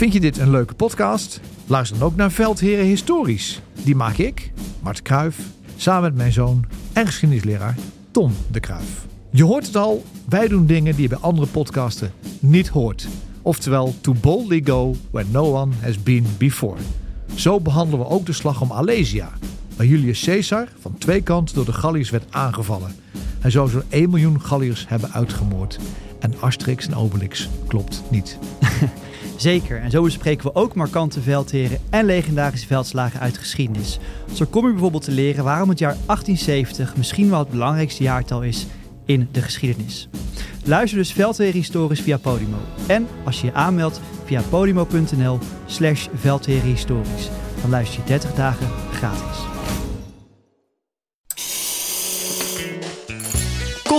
Vind je dit een leuke podcast? Luister dan ook naar Veldheren Historisch. Die maak ik, Mart Kruif, samen met mijn zoon en geschiedenisleraar Tom de Kruif. Je hoort het al, wij doen dingen die je bij andere podcasten niet hoort. Oftewel, to boldly go where no one has been before. Zo behandelen we ook de slag om Alesia, waar Julius Caesar van twee kanten door de Galliërs werd aangevallen. Hij zou zo'n 1 miljoen Galliërs hebben uitgemoord. En Asterix en Obelix klopt niet. Zeker, en zo bespreken we ook markante veldheren en legendarische veldslagen uit geschiedenis. Zo kom je bijvoorbeeld te leren waarom het jaar 1870 misschien wel het belangrijkste jaartal is in de geschiedenis. Luister dus Veldheren Historisch via Podimo. En als je je aanmeldt via podimo.nl slash dan luister je 30 dagen gratis.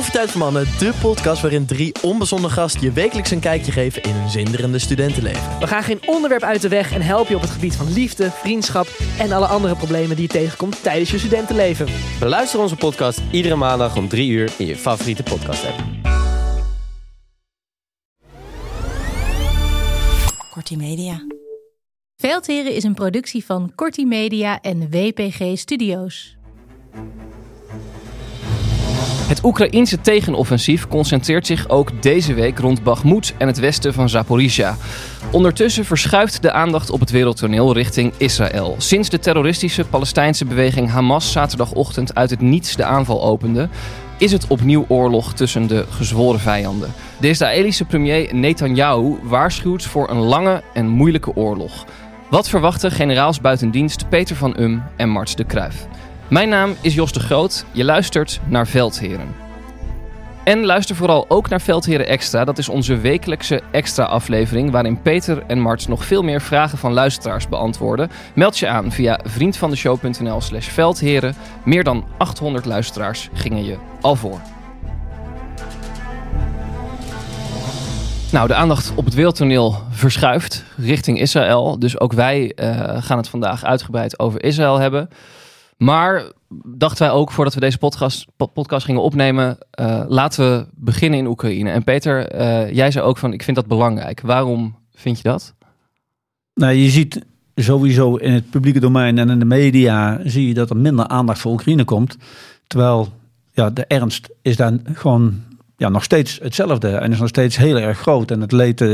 Koffietijd voor Mannen, de podcast waarin drie onbezonnen gasten je wekelijks een kijkje geven in hun zinderende studentenleven. We gaan geen onderwerp uit de weg en helpen je op het gebied van liefde, vriendschap en alle andere problemen die je tegenkomt tijdens je studentenleven. Beluister onze podcast iedere maandag om 3 uur in je favoriete podcast app. Kortie Media. Veldheren is een productie van Kortie Media en WPG Studios. Het Oekraïense tegenoffensief concentreert zich ook deze week rond Bakhmut en het westen van Zaporizhia. Ondertussen verschuift de aandacht op het wereldtoneel richting Israël. Sinds de terroristische Palestijnse beweging Hamas zaterdagochtend uit het niets de aanval opende, is het opnieuw oorlog tussen de gezworen vijanden. De Israëlische premier Netanyahu waarschuwt voor een lange en moeilijke oorlog. Wat verwachten generaals buitendienst Peter van Um en Marts de Kruif? Mijn naam is Jos de Groot. Je luistert naar Veldheren. En luister vooral ook naar Veldheren Extra. Dat is onze wekelijkse extra aflevering waarin Peter en Mart nog veel meer vragen van luisteraars beantwoorden. Meld je aan via vriendvandeshow.nl slash veldheren. Meer dan 800 luisteraars gingen je al voor. Nou, de aandacht op het wereldtoneel verschuift richting Israël. Dus ook wij uh, gaan het vandaag uitgebreid over Israël hebben. Maar dachten wij ook voordat we deze podcast, podcast gingen opnemen, uh, laten we beginnen in Oekraïne. En Peter, uh, jij zei ook van ik vind dat belangrijk. Waarom vind je dat? Nou, je ziet sowieso in het publieke domein en in de media zie je dat er minder aandacht voor Oekraïne komt. Terwijl ja, de ernst is daar gewoon ja, nog steeds hetzelfde en is nog steeds heel erg groot. En het leed, uh,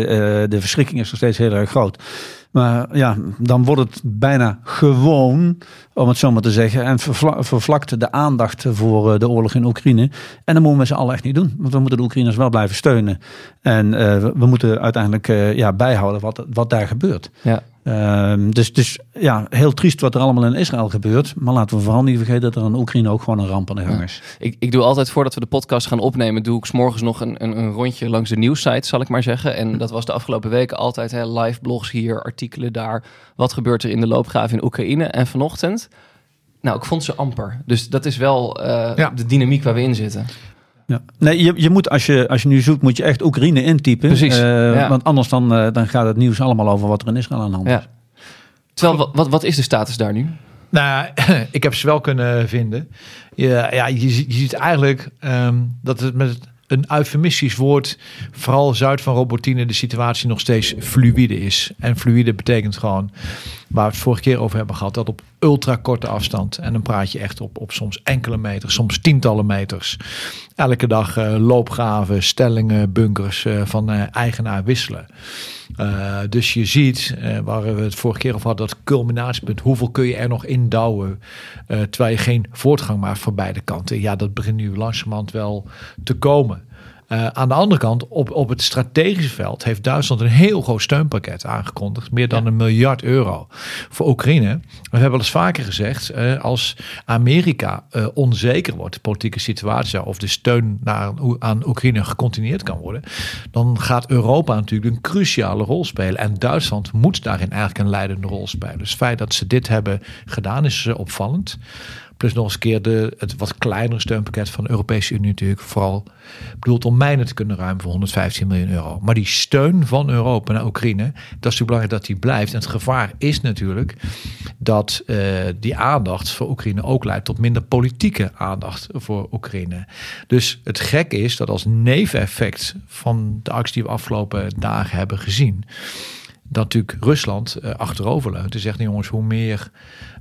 de verschrikking is nog steeds heel erg groot. Maar ja, dan wordt het bijna gewoon, om het zo maar te zeggen. En vervlakt de aandacht voor eh, de oorlog in Oekraïne. En dat moeten we z'n allen echt niet doen. Want we moeten de Oekraïners wel blijven steunen. En uh, we moeten uiteindelijk uh, ja, bijhouden wat, wat daar gebeurt. Ja. Uh, dus, dus ja, heel triest wat er allemaal in Israël gebeurt. Maar laten we vooral niet vergeten dat er in Oekraïne ook gewoon een ramp aan de gang is. Ik, ik doe altijd voordat we de podcast gaan opnemen, doe ik s morgens nog een, een, een rondje langs de nieuwssite, zal ik maar zeggen. En dat was de afgelopen weken altijd hè, live blogs hier, artikelen daar. Wat gebeurt er in de loopgraaf in Oekraïne? En vanochtend, nou, ik vond ze amper. Dus dat is wel uh, ja. de dynamiek waar we in zitten. Ja. Nee, je, je moet als je, als je nu zoekt, moet je echt Oekraïne intypen. Precies. Uh, ja. Want anders dan, uh, dan gaat het nieuws allemaal over wat er in Israël aan de hand is. Ja. Terwijl, wat, wat, wat is de status daar nu? Nou, ik heb ze wel kunnen vinden. Ja, ja je, je ziet eigenlijk um, dat het met een eufemistisch woord, vooral zuid van Robotine, de situatie nog steeds fluïde is. En fluïde betekent gewoon, waar we het vorige keer over hebben gehad, dat op ultra korte afstand. En dan praat je echt op, op soms enkele meters, soms tientallen meters. Elke dag uh, loopgraven, stellingen, bunkers uh, van uh, eigenaar wisselen. Dus je ziet, waar we het vorige keer over hadden, dat culminatiepunt. Hoeveel kun je er nog indouwen terwijl je geen voortgang maakt voor beide kanten? Ja, dat begint nu langzamerhand wel te komen. Uh, aan de andere kant, op, op het strategische veld heeft Duitsland een heel groot steunpakket aangekondigd. Meer dan ja. een miljard euro voor Oekraïne. We hebben wel eens vaker gezegd, uh, als Amerika uh, onzeker wordt, de politieke situatie, of de steun naar, aan Oekraïne gecontinueerd kan worden, dan gaat Europa natuurlijk een cruciale rol spelen. En Duitsland moet daarin eigenlijk een leidende rol spelen. Dus het feit dat ze dit hebben gedaan is opvallend. Plus nog eens een keer de, het wat kleinere steunpakket van de Europese Unie natuurlijk. Vooral bedoeld om mijnen te kunnen ruimen voor 115 miljoen euro. Maar die steun van Europa naar Oekraïne, dat is natuurlijk belangrijk dat die blijft. En het gevaar is natuurlijk dat uh, die aandacht voor Oekraïne ook leidt tot minder politieke aandacht voor Oekraïne. Dus het gek is dat als neveneffect van de actie die we afgelopen dagen hebben gezien dat natuurlijk Rusland eh, achteroverleunt. En zegt, nou, jongens, hoe meer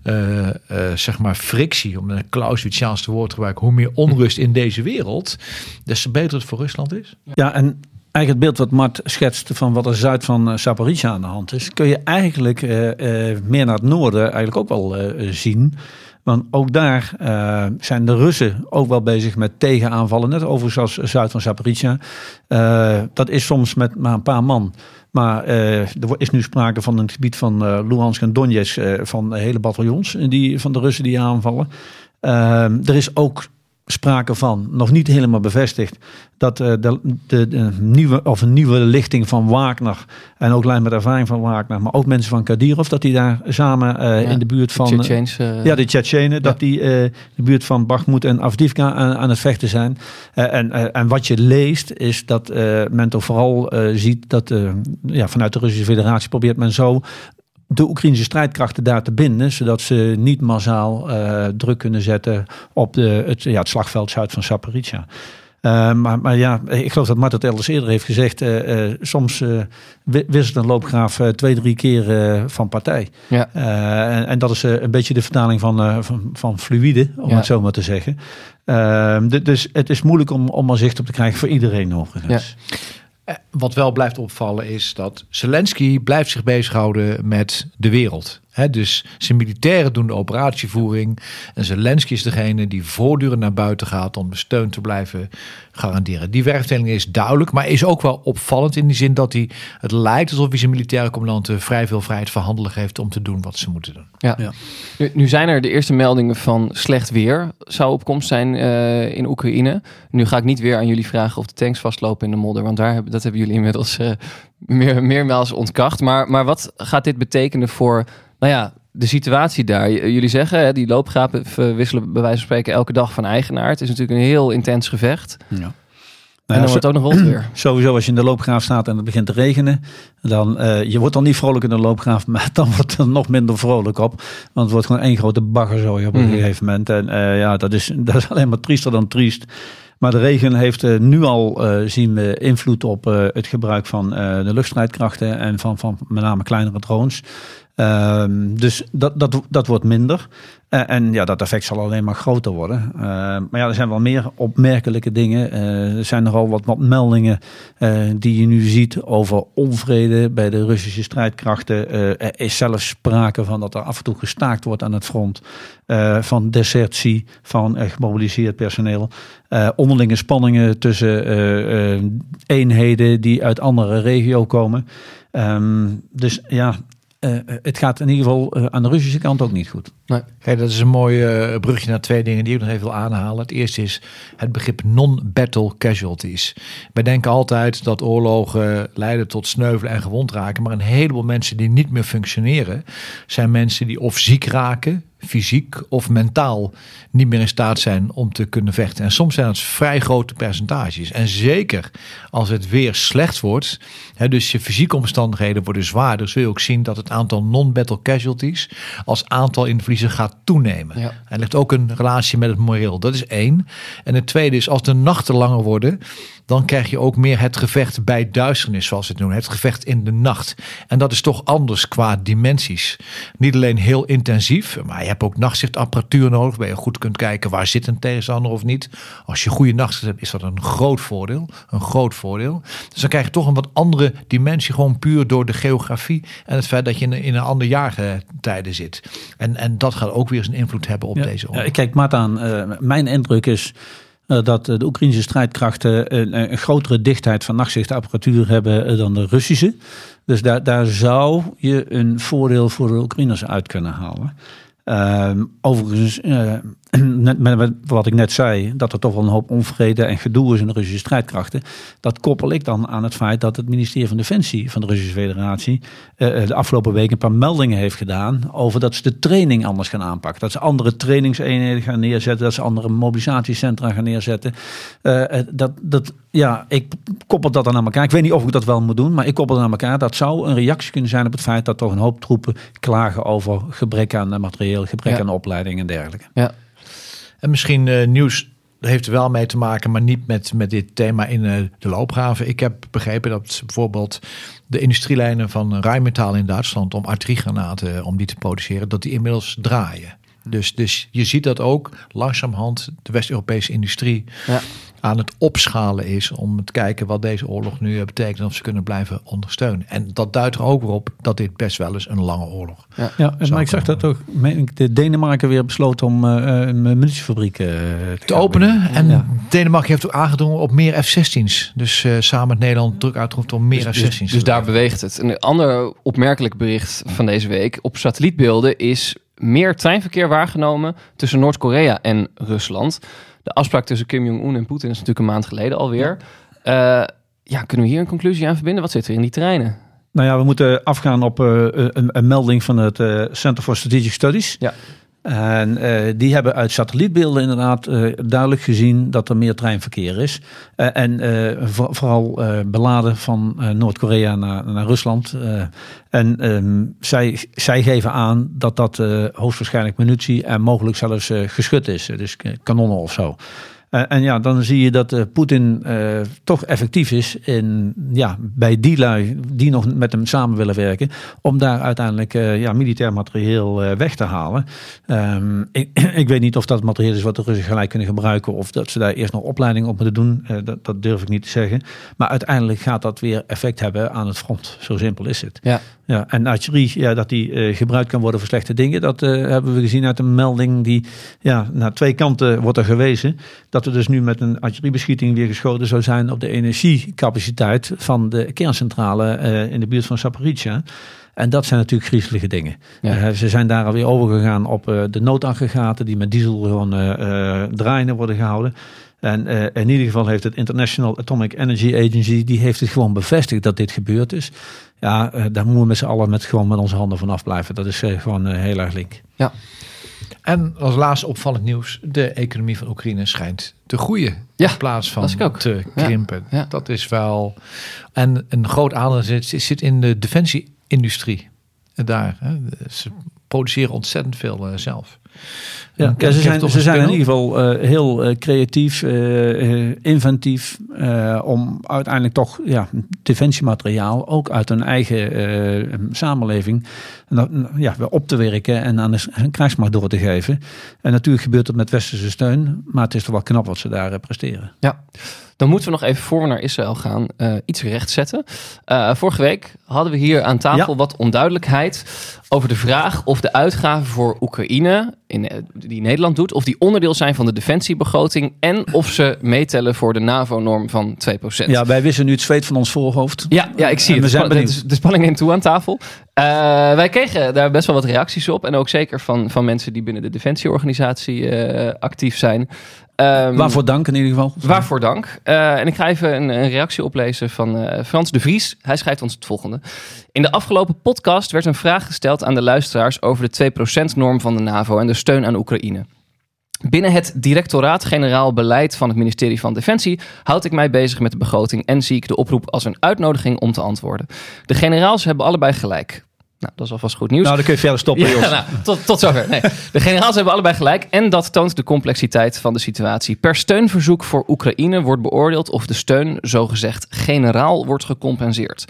eh, eh, zeg maar frictie, om een Clausewitziaans woord te gebruiken, hoe meer onrust in deze wereld, des te beter het voor Rusland is. Ja, en eigenlijk het beeld wat Mart schetst van wat er zuid van Zaporizhia aan de hand is, kun je eigenlijk meer naar het noorden eigenlijk ook wel zien. Want ook daar zijn de Russen ook wel bezig met tegenaanvallen. Net overigens als zuid van Zaporizhia. Eh, dat is soms met maar een paar man. Maar eh, er is nu sprake van een gebied van eh, Luhansk en Donetsk eh, van hele bataljons die, van de Russen die aanvallen. Eh, er is ook sprake van, nog niet helemaal bevestigd, dat eh, de, de, de nieuwe of een nieuwe lichting van Wagner en ook lijn met ervaring van Wagner, maar ook mensen van Kadyrov, dat die daar samen eh, Ja, in de buurt van Tsjetsjens, eh, ja, de Tsjetsjenen, dat die de buurt van Bakhmut en Avdivka aan, aan het vechten zijn. En, en wat je leest is dat men toch vooral ziet dat ja, vanuit de Russische Federatie probeert men zo de Oekraïnse strijdkrachten daar te binden, zodat ze niet massaal eh, druk kunnen zetten op de, het, ja, het slagveld zuid van Zaporizhia. Eh, maar, maar ja, ik geloof dat Mart het elders eerder heeft gezegd. eh, eh, soms wi- wisselt een loopgraaf twee, drie keer van partij. Ja. En, en dat is een beetje de vertaling van, van, van fluïde, om Ja. het zo maar te zeggen. Dus het is moeilijk om, om er zicht op te krijgen voor iedereen overigens. Eh, Wat wel blijft opvallen is dat Zelensky blijft zich bezighouden met de wereld. Hè, dus zijn militairen doen de operatievoering. En Zelensky is degene die voortdurend naar buiten gaat om de steun te blijven garanderen. Die werkverdeling is duidelijk, maar is ook wel opvallend in die zin dat hij het lijkt alsof hij zijn militaire commandanten vrij veel vrijheid van handelen geeft om te doen wat ze moeten doen. Ja. Ja. Nu, nu zijn er de eerste meldingen van slecht weer zou op komst zijn eh, in Oekraïne. Nu ga ik niet weer aan jullie vragen of de tanks vastlopen in de modder, want daar hebben, dat hebben jullie inmiddels eh, meer, meermaals ontkracht. Maar, maar wat gaat dit betekenen voor nou ja, de situatie daar? Jullie zeggen, hè, die loopgrapen wisselen bij wijze van spreken elke dag van eigenaar. Het is natuurlijk een heel intens gevecht. Ja. en Nou dan ja, wordt het ook nog rond weer. Sowieso als je in de loopgraaf staat en het begint te regenen, dan uh, je wordt dan niet vrolijk in de loopgraaf, maar dan wordt er nog minder vrolijk op, want het wordt gewoon één grote baggerzooi op een Mhm. gegeven moment. En uh, ja, dat is, dat is alleen maar triester dan triest. Maar de regen heeft uh, nu al zien we invloed op het gebruik van de luchtstrijdkrachten en van, van met name kleinere drones. Um, dus dat, dat, dat wordt minder. Uh, en ja, dat effect zal alleen maar groter worden. Uh, maar ja, er zijn wel meer opmerkelijke dingen. Uh, er zijn nogal wat, wat meldingen die je nu ziet over onvrede bij de Russische strijdkrachten. er is zelfs sprake van dat er af en toe gestaakt wordt aan het front. van desertie van gemobiliseerd personeel. onderlinge spanningen tussen eenheden die uit andere regio komen. Um, dus ja, uh, het gaat in ieder geval uh, aan de Russische kant ook niet goed. Nee. Kijk, dat is een mooi uh, brugje naar twee dingen die ik nog even wil aanhalen. Het eerste is het begrip non-battle casualties. Wij denken altijd dat oorlogen leiden tot sneuvelen en gewond raken. Maar een heleboel mensen die niet meer functioneren, zijn mensen die of ziek raken, fysiek of mentaal niet meer in staat zijn om te kunnen vechten. En soms zijn het vrij grote percentages. En zeker als het weer slecht wordt, hè, dus je fysieke omstandigheden worden zwaarder, zul je ook zien dat het aantal non-battle casualties als aantal in de verliezen gaat toenemen. Ja. Er ligt ook een relatie met het moreel. Dat is één. En het tweede is als de nachten langer worden, dan krijg je ook meer het gevecht bij duisternis, zoals ze het noemen. Het gevecht in de nacht. En dat is toch anders qua dimensies. Niet alleen heel intensief, maar je hebt ook nachtzichtapparatuur nodig, waar je goed kunt kijken waar zit een tegenstander of niet. Als je goede nachtzicht hebt, is dat een groot voordeel. Een groot voordeel. Dus dan krijg je toch een wat andere dimensie, gewoon puur door de geografie en het feit dat je in, in een ander jaartijden zit. En, en dat gaat ook weer zijn invloed hebben op ja, deze oorlog. Kijk, Maat aan, uh, mijn indruk is uh, dat de Oekraïnse strijdkrachten een, een, grotere dichtheid van nachtzichtapparatuur hebben dan de Russische. Dus daar, daar zou je een voordeel voor de Oekraïners uit kunnen halen. Uh, overigens, uh, net met wat ik net zei, dat er toch wel een hoop onvrede en gedoe is in de Russische strijdkrachten. Dat koppel ik dan aan het feit dat het ministerie van Defensie van de Russische Federatie uh, de afgelopen weken een paar meldingen heeft gedaan over dat ze de training anders gaan aanpakken. Dat ze andere trainingseenheden gaan neerzetten, dat ze andere mobilisatiecentra gaan neerzetten. Uh, dat, dat, ja, ik koppel dat dan aan elkaar. Ik weet niet of ik dat wel moet doen, maar ik koppel het aan elkaar. Dat zou een reactie kunnen zijn op het feit dat toch een hoop troepen klagen over gebrek aan materieel, gebrek Ja. aan opleiding en dergelijke. Ja. En misschien uh, nieuws heeft er wel mee te maken, maar niet met, met dit thema in eh, de loopgraven. Ik heb begrepen dat bijvoorbeeld de industrielijnen van Rijnmetaal in Duitsland om artilleriegranaten om die te produceren, dat die inmiddels draaien. Dus, dus je ziet dat ook langzamerhand de West-Europese industrie Ja. aan het opschalen is om te kijken wat deze oorlog nu eh, betekent en of ze kunnen blijven ondersteunen. En dat duidt er ook weer op dat dit best wel eens een lange oorlog Ja, en maar ik zag dat toch. meen ik, De Denemarken weer besloten om eh, een munitiefabriek eh, te, te openen. En Ja. Denemarken heeft ook aangedrongen op meer F-16's. Dus eh, samen met Nederland druk uitgeroepen om meer Dus, F-16's. dus, dus daar beweegt het. Een ander opmerkelijk bericht van deze week. Op satellietbeelden is meer treinverkeer waargenomen tussen Noord-Korea en Rusland. De afspraak tussen Kim Jong-un en Poetin is natuurlijk een maand geleden alweer. Eh, ja, kunnen we hier een conclusie aan verbinden? Wat zit er in die treinen? Nou ja, we moeten afgaan op eh, een, een melding van het eh, Center for Strategic Studies. Ja. En eh, die hebben uit satellietbeelden inderdaad eh, duidelijk gezien dat er meer treinverkeer is. Eh, en voor- vooral beladen van Noord-Korea naar, naar Rusland. En ehm, zij, zij geven aan dat dat hoogstwaarschijnlijk munitie en mogelijk zelfs geschut is. Dus kanonnen of zo. Eh, en ja, dan zie je dat eh, Poetin eh, toch effectief is in, ja, bij die lui die nog met hem samen willen werken, om daar uiteindelijk ja, militair materieel weg te halen. Ehm, ik, ik weet niet of dat materieel is wat de Russen gelijk kunnen gebruiken, of dat ze daar eerst nog opleiding op moeten doen. Dat, dat durf ik niet te zeggen. Maar uiteindelijk gaat dat weer effect hebben aan het front. Zo simpel is het. Ja. Ja, en artillerie, ja, dat die eh, gebruikt kan worden voor slechte dingen, dat eh, hebben we gezien uit een melding die ja, naar twee kanten wordt er gewezen. Dat er dus nu met een artilleriebeschieting weer geschoten zou zijn op de energiecapaciteit van de kerncentrale eh, in de buurt van Zaporizhia. En dat zijn natuurlijk griezelige dingen. Ja. Ze zijn daar alweer overgegaan op de noodaggregaten die met diesel gewoon draaiende worden gehouden. En eh, in ieder geval heeft het International Atomic Energy Agency, die heeft het gewoon bevestigd dat dit gebeurd is. Ja, eh, daar moeten we met z'n allen met, gewoon met onze handen vanaf blijven. Dat is eh, gewoon heel erg link. En als laatste opvallend nieuws, de economie van Oekraïne schijnt te groeien. Ja, in plaats van las ik ook. te Ja, krimpen. ja. Dat is wel. En een groot aandeel zit, zit in de defensie-industrie. Daar. Hè. Produceren ontzettend veel eh, zelf. Ja, kijk, ze zijn, ze zijn in ieder geval eh, heel eh, creatief, eh, eh, inventief eh, om uiteindelijk toch ja, defensiemateriaal ook uit hun eigen eh, samenleving nou, ja, weer op te werken en aan de krijgsmacht door te geven. En natuurlijk gebeurt dat met westerse steun, maar het is toch wel knap wat ze daar eh, presteren. Ja, dan moeten we nog even voor we naar Israël gaan eh, iets rechtzetten. Eh, vorige week hadden we hier aan tafel Ja. wat onduidelijkheid over de vraag of de uitgaven voor Oekraïne, in, eh, die Nederland doet, of die onderdeel zijn van de defensiebegroting en of ze meetellen voor de NAVO-norm van 2%. Ja, wij wissen nu het zweet van ons voorhoofd. Ja, ja, ik zie En het. we zijn De, benieuwd. de, de spanning in toe aan tafel. Wij kregen daar best wel wat reacties op. En ook zeker van, van mensen die binnen de defensieorganisatie actief zijn. Ehm, Waarvoor dank in ieder geval. Waarvoor dank. Eh, en ik ga even een, een reactie oplezen van eh, Frans de Vries. Hij schrijft ons het volgende. In de afgelopen podcast werd een vraag gesteld aan de luisteraars over de 2%-norm van de NAVO en de steun aan Oekraïne. Binnen het Directoraat-Generaal Beleid van het ministerie van Defensie houd ik mij bezig met de begroting en zie ik de oproep als een uitnodiging om te antwoorden. De generaals hebben allebei gelijk. Nou, dat is alvast goed nieuws. Nou, dan kun je verder stoppen, Ja, nou, tot, tot zover. Nee. De generaals hebben allebei gelijk. En dat toont de complexiteit van de situatie. Per steunverzoek voor Oekraïne wordt beoordeeld of de steun zogezegd generaal wordt gecompenseerd.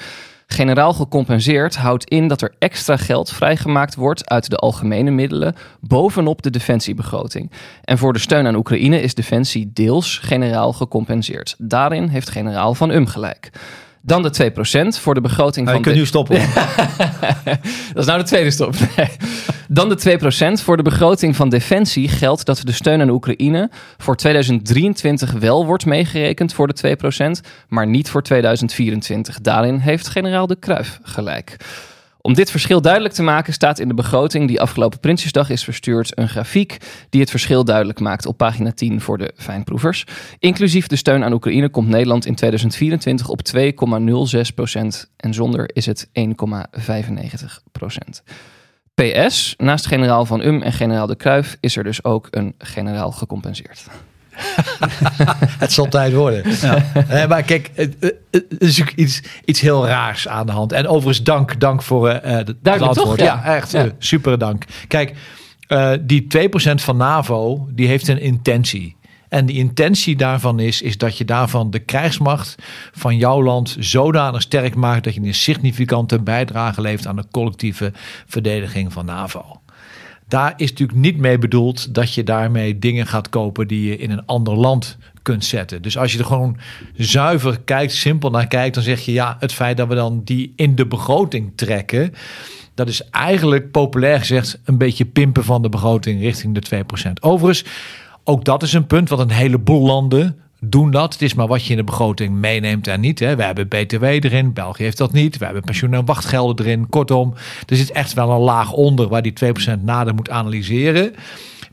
Generaal gecompenseerd houdt in dat er extra geld vrijgemaakt wordt uit de algemene middelen bovenop de defensiebegroting. En voor de steun aan Oekraïne is defensie deels generaal gecompenseerd. Daarin heeft generaal Van Um gelijk. Dan de 2% voor de begroting van de... kunt nu stoppen. Dat is nou de tweede stop. Nee. Dan de 2%. Voor de begroting van Defensie geldt dat de steun aan Oekraïne voor 2023 wel wordt meegerekend voor de 2%, maar niet voor 2024. Daarin heeft generaal De Kruif gelijk. Om dit verschil duidelijk te maken staat in de begroting die afgelopen Prinsjesdag is verstuurd een grafiek die het verschil duidelijk maakt op pagina 10 voor de fijnproevers. Inclusief de steun aan Oekraïne komt Nederland in 2024 op 2,06% en zonder is het 1,95%. PS, naast generaal Van Um en generaal De Kruif is er dus ook een generaal gecompenseerd. Het zal tijd worden. Eh, maar kijk, het, het- het is iets, iets heel raars aan de hand. En overigens dank, dank voor eh, het Duidelijk, toch? antwoord. Ja. Ja, echt Ja. eh, super dank. Kijk, eh, die 2% van NAVO, die heeft een intentie. En de intentie daarvan is, is dat je daarvan de krijgsmacht van jouw land zodanig sterk maakt dat je een significante bijdrage levert aan de collectieve verdediging van NAVO. Daar is natuurlijk niet mee bedoeld dat je daarmee dingen gaat kopen die je in een ander land kunt zetten. Dus als je er gewoon zuiver kijkt, simpel naar kijkt, dan zeg je ja, het feit dat we dan die in de begroting trekken, dat is eigenlijk populair gezegd een beetje pimpen van de begroting richting de 2%. Overigens, ook dat is een punt, wat een heleboel landen doen dat. Het is maar wat je in de begroting meeneemt en niet. Hè. We hebben BTW erin, België heeft dat niet. We hebben pensioen- en wachtgelden erin. Kortom, er zit echt wel een laag onder waar die 2% nader moet analyseren.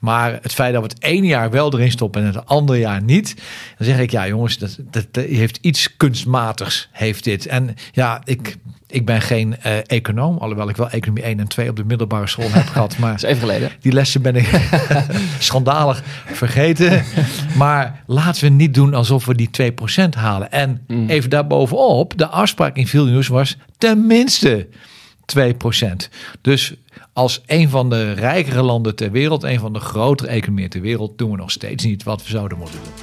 Maar het feit dat we het ene jaar wel erin stoppen en het andere jaar niet. Dan zeg ik, ja jongens, dat, dat, dat heeft iets kunstmatigs, heeft dit. En ja, ik, ik ben geen eh, econoom. Alhoewel ik wel economie 1 en 2 op de middelbare school heb gehad. Maar Dat is even geleden. die lessen ben ik schandalig vergeten. Maar laten we niet doen alsof we die 2% halen. En Mm. even daarbovenop, de afspraak in Vilnius was tenminste 2%. Dus als een van de rijkere landen ter wereld, een van de grotere economieën ter wereld, doen we nog steeds niet wat we zouden moeten doen.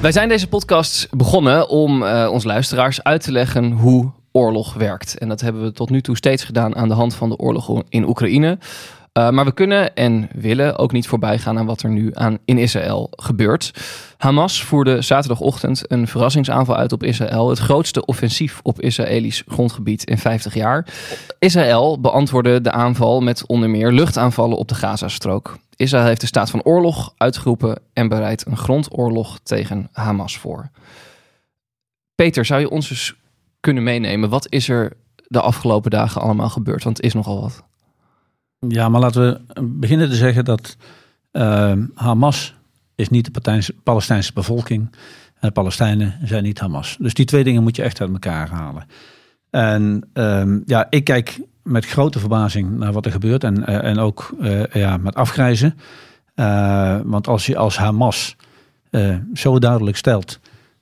Wij zijn deze podcast begonnen om eh, ons luisteraars uit te leggen hoe oorlog werkt. En dat hebben we tot nu toe steeds gedaan aan de hand van de oorlog in Oekraïne. Uh, maar we kunnen en willen ook niet voorbij gaan aan wat er nu aan in Israël gebeurt. Hamas voerde zaterdagochtend een verrassingsaanval uit op Israël. Het grootste offensief op Israëlisch grondgebied in 50 jaar. Israël beantwoordde de aanval met onder meer luchtaanvallen op de Gazastrook. Israël heeft de staat van oorlog uitgeroepen en bereidt een grondoorlog tegen Hamas voor. Peter, zou je ons eens kunnen meenemen? Wat is er de afgelopen dagen allemaal gebeurd? Want het is nogal wat. Ja, maar laten we beginnen te zeggen dat uh, Hamas is niet de Palestijnse bevolking. En de Palestijnen zijn niet Hamas. Dus die twee dingen moet je echt uit elkaar halen. En um, ja, ik kijk met grote verbazing naar wat er gebeurt. En, uh, en ook uh, ja, met afgrijzen. Uh, want als je als Hamas zo duidelijk stelt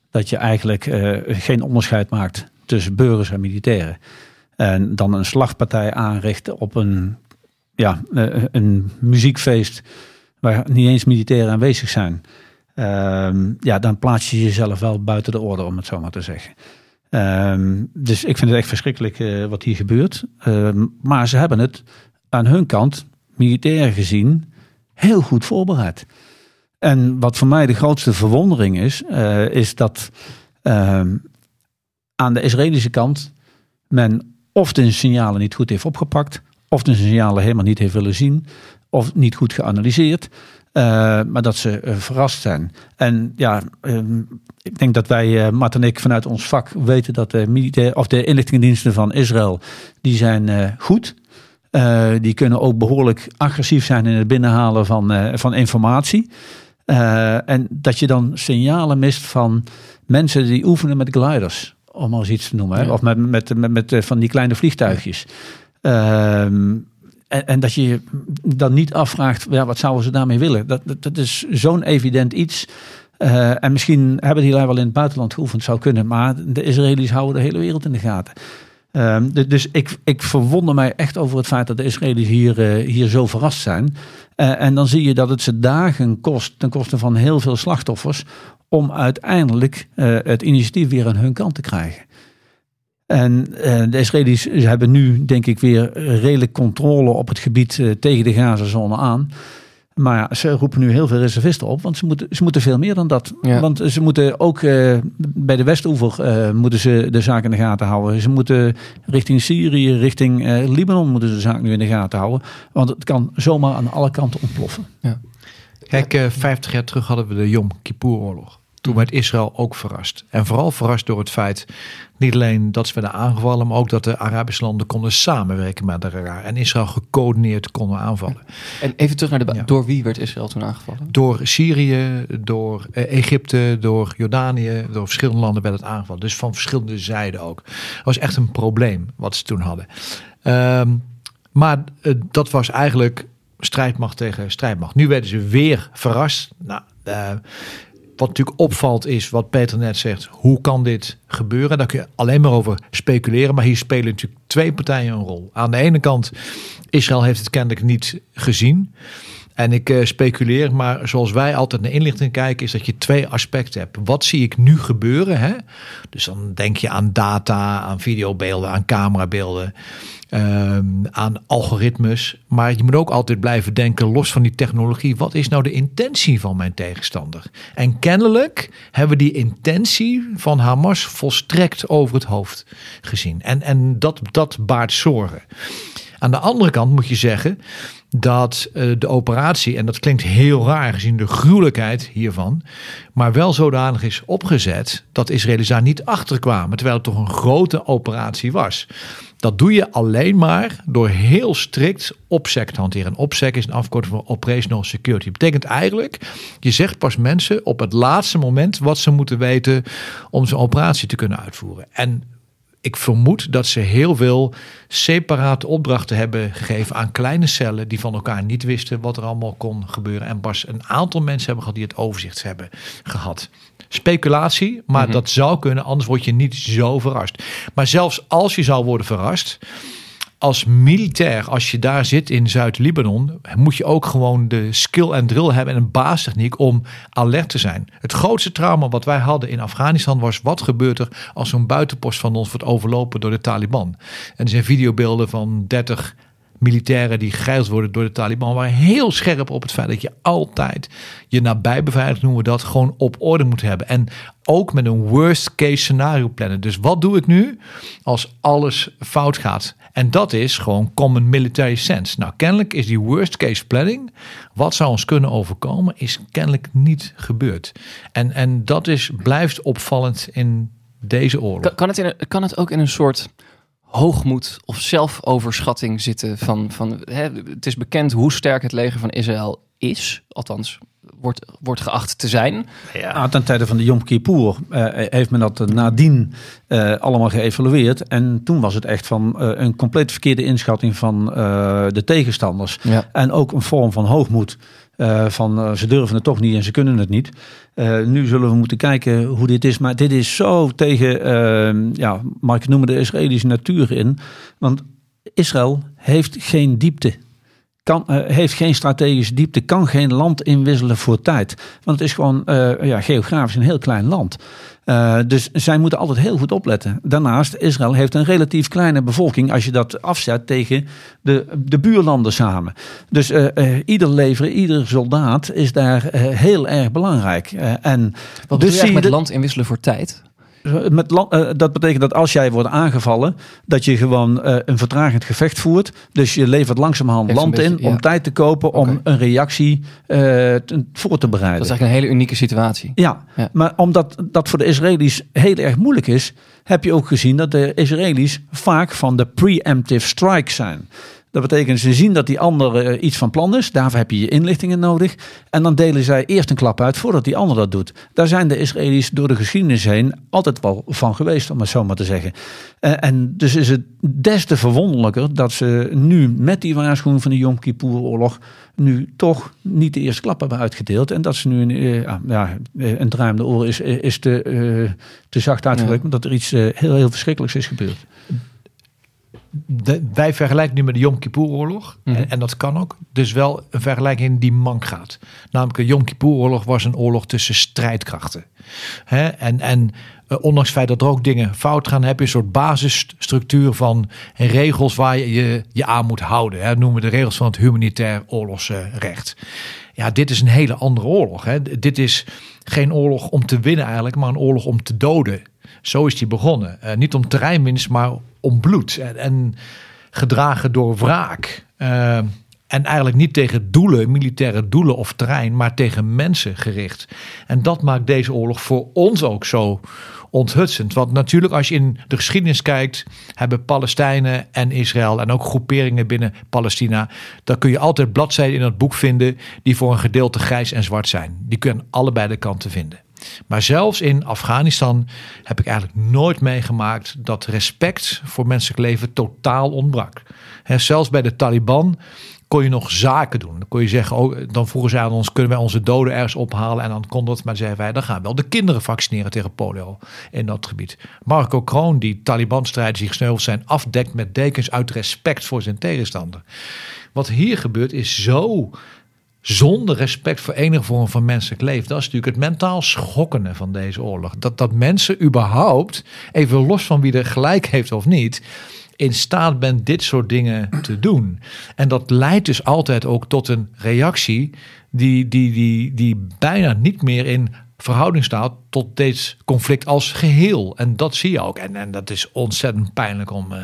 dat je eigenlijk geen onderscheid maakt tussen burgers en militairen. En dan een slagpartij aanricht op een ja, een muziekfeest waar niet eens militairen aanwezig zijn. Um, ja, dan plaats je jezelf wel buiten de orde, om het zo maar te zeggen. Um, dus ik vind het echt verschrikkelijk uh, wat hier gebeurt. Um, maar ze hebben het aan hun kant, militair gezien, heel goed voorbereid. En wat voor mij de grootste verwondering is, uh, is dat aan de Israëlische kant men of de signalen niet goed heeft opgepakt, of de signalen helemaal niet heeft willen zien, of niet goed geanalyseerd. Uh, maar dat ze uh, verrast zijn. En ja, uh, ik denk dat wij, uh, Mart en ik, vanuit ons vak weten dat de, militair, of de inlichtingendiensten van Israël, die zijn goed. die kunnen ook behoorlijk agressief zijn in het binnenhalen van, van informatie. en dat je dan signalen mist van mensen die oefenen met gliders, om maar eens iets te noemen. Of met, met, met, met van die kleine vliegtuigjes. Um, en, dat je je dan niet afvraagt, ja, wat zouden ze daarmee willen? Dat, dat, is zo'n evident iets. Uh, en misschien hebben die lui wel in het buitenland geoefend, zou kunnen. Maar de Israëli's houden de hele wereld in de gaten. De, dus ik, ik verwonder mij echt over het feit dat de Israëli's hier, uh, hier zo verrast zijn. Uh, en dan zie je dat het ze dagen kost, ten koste van heel veel slachtoffers, om uiteindelijk het initiatief weer aan hun kant te krijgen. En uh, de Israëli's hebben nu, denk ik, weer redelijk controle op het gebied uh, tegen de Gazazone aan. Maar ja, ze roepen nu heel veel reservisten op, want ze moeten, ze moeten veel meer dan dat. Ja. Want ze moeten ook uh, bij de Westoever moeten ze de zaak in de gaten houden. Ze moeten richting Syrië, richting Libanon moeten ze de zaak nu in de gaten houden. Want het kan zomaar aan alle kanten ontploffen. Ja. Kijk, 50 jaar terug hadden we de Yom Kippur-oorlog. Toen werd Israël ook verrast. En vooral verrast door het feit, niet alleen dat ze werden aangevallen, maar ook dat de Arabische landen konden samenwerken met elkaar. En Israël gecoördineerd konden aanvallen. En even terug naar de. Ja. Door wie werd Israël toen aangevallen? Door Syrië, door Egypte, door Jordanië, door verschillende landen werd het aangevallen. Dus van verschillende zijden ook. Dat was echt een probleem wat ze toen hadden. Um, maar uh, dat was eigenlijk strijdmacht tegen strijdmacht. Nu werden ze weer verrast. Nou, uh, wat natuurlijk opvalt is, wat Peter net zegt, hoe kan dit gebeuren? Daar kun je alleen maar over speculeren. Maar hier spelen natuurlijk twee partijen een rol. Aan de ene kant, Israël heeft het kennelijk niet gezien. En ik eh, speculeer, maar zoals wij altijd naar inlichting kijken, is dat je twee aspecten hebt. Wat zie ik nu gebeuren? Hè? Dus dan denk je aan data, aan videobeelden, aan camerabeelden, ehm, aan algoritmes. Maar je moet ook altijd blijven denken, los van die technologie, wat is nou de intentie van mijn tegenstander? En kennelijk hebben we die intentie van Hamas volstrekt over het hoofd gezien. En, en dat, dat baart zorgen. Aan de andere kant moet je zeggen dat eh, de operatie, en dat klinkt heel raar gezien de gruwelijkheid hiervan, maar wel zodanig is opgezet dat Israëli's daar niet achter kwamen, terwijl het toch een grote operatie was. Dat doe je alleen maar door heel strikt OPSEC te hanteren. OPSEC is een afkorting voor Operational Security. Dat betekent eigenlijk, je zegt pas mensen op het laatste moment wat ze moeten weten om zo'n operatie te kunnen uitvoeren. En ik vermoed dat ze heel veel separate opdrachten hebben gegeven aan kleine cellen die van elkaar niet wisten wat er allemaal kon gebeuren. En pas een aantal mensen hebben gehad die het overzicht hebben gehad. Speculatie, maar Mhm. dat zou kunnen, anders word je niet zo verrast. Maar zelfs als je zou worden verrast, als militair, als je daar zit in Zuid-Libanon, moet je ook gewoon de skill en drill hebben en een baastechniek om alert te zijn. Het grootste trauma wat wij hadden in Afghanistan was wat gebeurt er als zo'n buitenpost van ons wordt overlopen door de Taliban. En er zijn videobeelden van 30 militairen die gegijld worden door de Taliban waren heel scherp op het feit dat je altijd je nabijbeveiliging noemen we dat gewoon op orde moet hebben en ook met een worst case scenario plannen. Dus wat doe ik nu als alles fout gaat? En dat is gewoon common military sense. Nou, kennelijk is die worst case planning, wat zou ons kunnen overkomen, is kennelijk niet gebeurd. En, en dat is, blijft opvallend in deze oorlog. Kan, het in kan het ook in een soort hoogmoed of zelfoverschatting zitten van, van hè, het is bekend hoe sterk het leger van Israël is, althans wordt, wordt geacht te zijn. Ja, ten tijde van de Yom Kippur eh, heeft men dat nadien eh, allemaal geëvalueerd. En toen was het echt van eh, een compleet verkeerde inschatting van eh, de tegenstanders. Ja. En ook een vorm van hoogmoed. Eh, van eh, ze durven het toch niet en ze kunnen het niet. Eh, nu zullen we moeten kijken hoe dit is. Maar dit is zo tegen, eh, ja, mag ik noemen, de Israëlische natuur in. Want Israël heeft geen diepte. Kan, eh, heeft geen strategische diepte, kan geen land inwisselen voor tijd. Want het is gewoon eh, ja, geografisch een heel klein land. Eh, dus zij moeten altijd heel goed opletten. Daarnaast, Israël heeft een relatief kleine bevolking als je dat afzet tegen de, de buurlanden samen. Dus ieder lever, ieder soldaat is daar heel erg belangrijk. En Wat dus dus je met land inwisselen voor tijd? Met land, eh, dat betekent dat als jij wordt aangevallen, dat je gewoon eh, een vertragend gevecht voert. Dus je levert langzamerhand land in om ja. tijd te kopen om een reactie eh, te- voor te bereiden. Dat is eigenlijk een hele unieke situatie. Ja, Ja. maar omdat dat voor de Israëli's heel erg moeilijk is, heb je ook gezien dat de Israëli's vaak van de preemptive strike zijn. Dat betekent, ze zien dat die ander eh, iets van plan is. Daarvoor heb je je inlichtingen nodig. En dan delen zij eerst een klap uit voordat die ander dat doet. Daar zijn de Israëli's door de geschiedenis heen altijd wel van geweest, om het zo maar te zeggen. Eh, en dus is het des te verwonderlijker dat ze nu met die waarschuwing van de Yom Kippur-oorlog nu toch niet de eerste klap hebben uitgedeeld. En dat ze nu een, eh, ja, ja, een draai om de oren is, is te, te zacht uitgedrukt. maar Dat er iets heel, heel verschrikkelijks is gebeurd. De- wij vergelijken nu met de Yom Kippur-oorlog. Mhm. en, en dat kan ook. Dus wel een vergelijking die mank gaat. Namelijk, de Yom Kippur-oorlog was een oorlog tussen strijdkrachten. Hè? En, en eh, ondanks het feit dat er ook dingen fout gaan, heb je een soort basisstructuur van regels waar je je, je aan moet houden. Hè? Noemen we de regels van het humanitair oorlogsrecht. Ja, dit is een hele andere oorlog. Hè? Dit is geen oorlog om te winnen eigenlijk, maar een oorlog om te doden. Zo is die begonnen. Eh, niet om terreinwinst, maar om bloed. En, en gedragen door wraak. Eh, en eigenlijk niet tegen doelen, militaire doelen of terrein, maar tegen mensen gericht. En dat maakt deze oorlog voor ons ook zo onthutsend. Want natuurlijk, als je in de geschiedenis kijkt, hebben Palestijnen en Israël en ook groeperingen binnen Palestina, dan kun je altijd bladzijden in het boek vinden die voor een gedeelte grijs en zwart zijn. Die kunnen allebei de kanten vinden. Maar zelfs in Afghanistan heb ik eigenlijk nooit meegemaakt dat respect voor menselijk leven totaal ontbrak. Zelfs bij de Taliban kon je nog zaken doen. Dan kon je zeggen, oh, dan vroegen ze aan ons, kunnen wij onze doden ergens ophalen? En dan kon dat, maar zeiden wij, dan gaan we wel de kinderen vaccineren tegen polio in dat gebied. Marco Kroon, die Taliban-strijders die gesneuveld zijn, afdekt met dekens uit respect voor zijn tegenstander. Wat hier gebeurt is zo zonder respect voor enige vorm van menselijk leven. Dat is natuurlijk het mentaal schokkende van deze oorlog. Dat, dat mensen überhaupt, even los van wie er gelijk heeft of niet, in staat bent dit soort dingen te doen. En dat leidt dus altijd ook tot een reactie die, die, die, die bijna niet meer in verhouding staat tot dit conflict als geheel. En dat zie je ook. En, en dat is ontzettend pijnlijk om eh,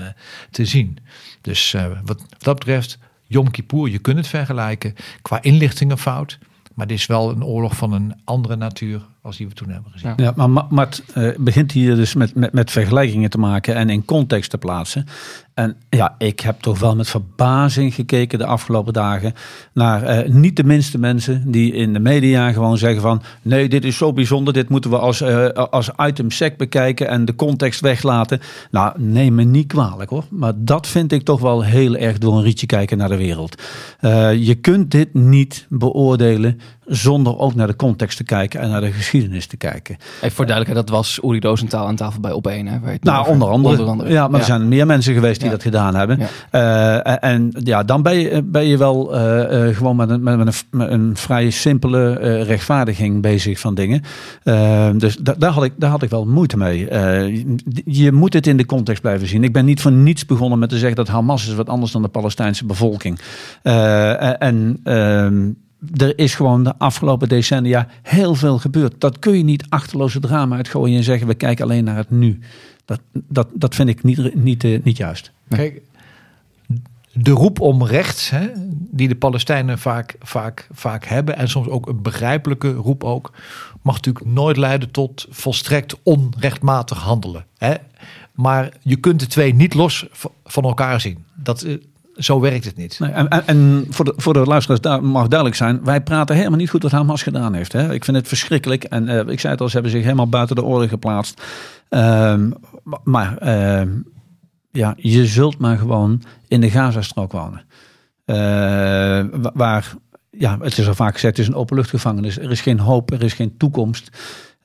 te zien. Dus eh, wat, wat dat betreft, Yom Kippur, je kunt het vergelijken. Qua inlichtingenfout. Maar dit is wel een oorlog van een andere natuur als die we toen hebben gezien. Ja. Ja, maar Ma- Mart eh, begint hier dus met, met, met vergelijkingen te maken en in context te plaatsen. En ja, ik heb toch wel met verbazing gekeken de afgelopen dagen naar eh, niet de minste mensen die in de media gewoon zeggen van nee, dit is zo bijzonder, dit moeten we als, eh, als item sec bekijken en de context weglaten. Nou, neem me niet kwalijk hoor, maar dat vind ik toch wel heel erg door een rietje kijken naar de wereld. Eh, je kunt dit niet beoordelen zonder ook naar de context te kijken en naar de geschiedenis te kijken. Even voor duidelijkheid, dat was Uri Rosenthal aan tafel bij Op1. Hè, waar je het Nou, over- onder andere. Onder andere. Ja, maar er zijn meer mensen geweest die Ja. dat gedaan hebben. Ja. Eh, en- ja, dan ben je, ben je wel eh, eh, gewoon met een, met, een, met een vrij simpele eh, rechtvaardiging bezig van dingen. Eh, dus da- daar, had ik, daar had ik wel moeite mee. Eh, je- moet het in de context blijven zien. Ik ben niet voor niets begonnen met te zeggen dat Hamas is wat anders dan de Palestijnse bevolking. Eh, en ehm, er is gewoon de afgelopen decennia heel veel gebeurd. Dat kun je niet achterloze drama uitgooien en zeggen we kijken alleen naar het nu. Dat, dat, dat vind ik niet, niet, eh, niet juist. Kijk, de roep om recht, hè, die de Palestijnen vaak, vaak, vaak hebben, en soms ook een begrijpelijke roep ook, mag natuurlijk nooit leiden tot volstrekt onrechtmatig handelen. Hè. Maar je kunt de twee niet los van elkaar zien. Dat, eh, zo werkt het niet. Nee, en, en, voor, de, voor de luisteraars mag duidelijk zijn, wij praten helemaal niet goed wat Hamas gedaan heeft. Hè. Ik vind het verschrikkelijk. En eh, ik zei het al, ze hebben zich helemaal buiten de orde geplaatst. Ehm, ma- maar ehm, ja, je zult maar gewoon in de Gazastrook wonen. Eh, wa- waar, ja, het is al vaak gezegd, het is een openluchtgevangenis. Er is geen hoop, er is geen toekomst.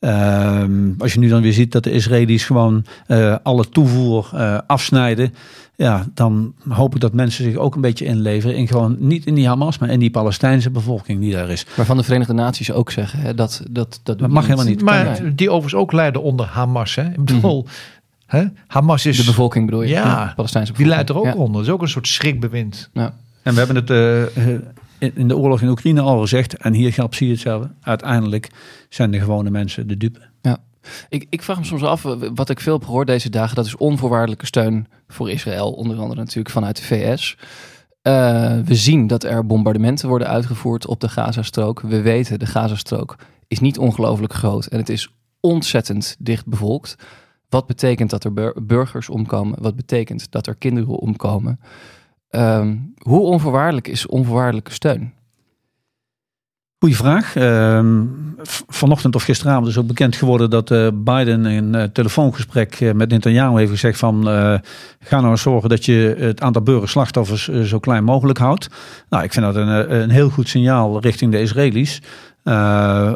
Ehm, als je nu dan weer ziet dat de Israëli's gewoon eh, alle toevoer eh, afsnijden. Ja, dan hoop ik dat mensen zich ook een beetje inleveren. In gewoon niet in die Hamas, maar in die Palestijnse bevolking die daar is. Waarvan de Verenigde Naties ook zeggen hè, dat dat dat, Dat mag helemaal niet. Maar die overigens ook leiden onder Hamas. Hè. Ik bedoel, hè, Hamas is... De bevolking bedoel je? Ja, Palestijnse Die leidt er ook bevolking. onder. Dat is ook een soort schrikbewind. Ja. En we hebben het eh, in de oorlog in Oekraïne al gezegd. En hier geldt precies hetzelfde. Uiteindelijk zijn de gewone mensen de dupe. Ik, ik vraag me soms af, wat ik veel heb gehoord deze dagen, dat is onvoorwaardelijke steun voor Israël, onder andere natuurlijk vanuit de VS. Eh, we zien dat er bombardementen worden uitgevoerd op de Gazastrook. We weten, de Gazastrook is niet ongelooflijk groot en het is ontzettend dicht bevolkt. Wat betekent dat er bur- burgers omkomen? Wat betekent dat er kinderen omkomen? Ehm, hoe onvoorwaardelijk is onvoorwaardelijke steun? Goeie vraag. V- vanochtend of gisteravond is ook bekend geworden dat eh, Biden in een eh, telefoongesprek eh, met Netanyahu heeft gezegd van ga nou eens zorgen dat je het aantal burgerslachtoffers zo klein mogelijk houdt. Nou, ik vind dat een, een heel goed signaal richting de Israëli's.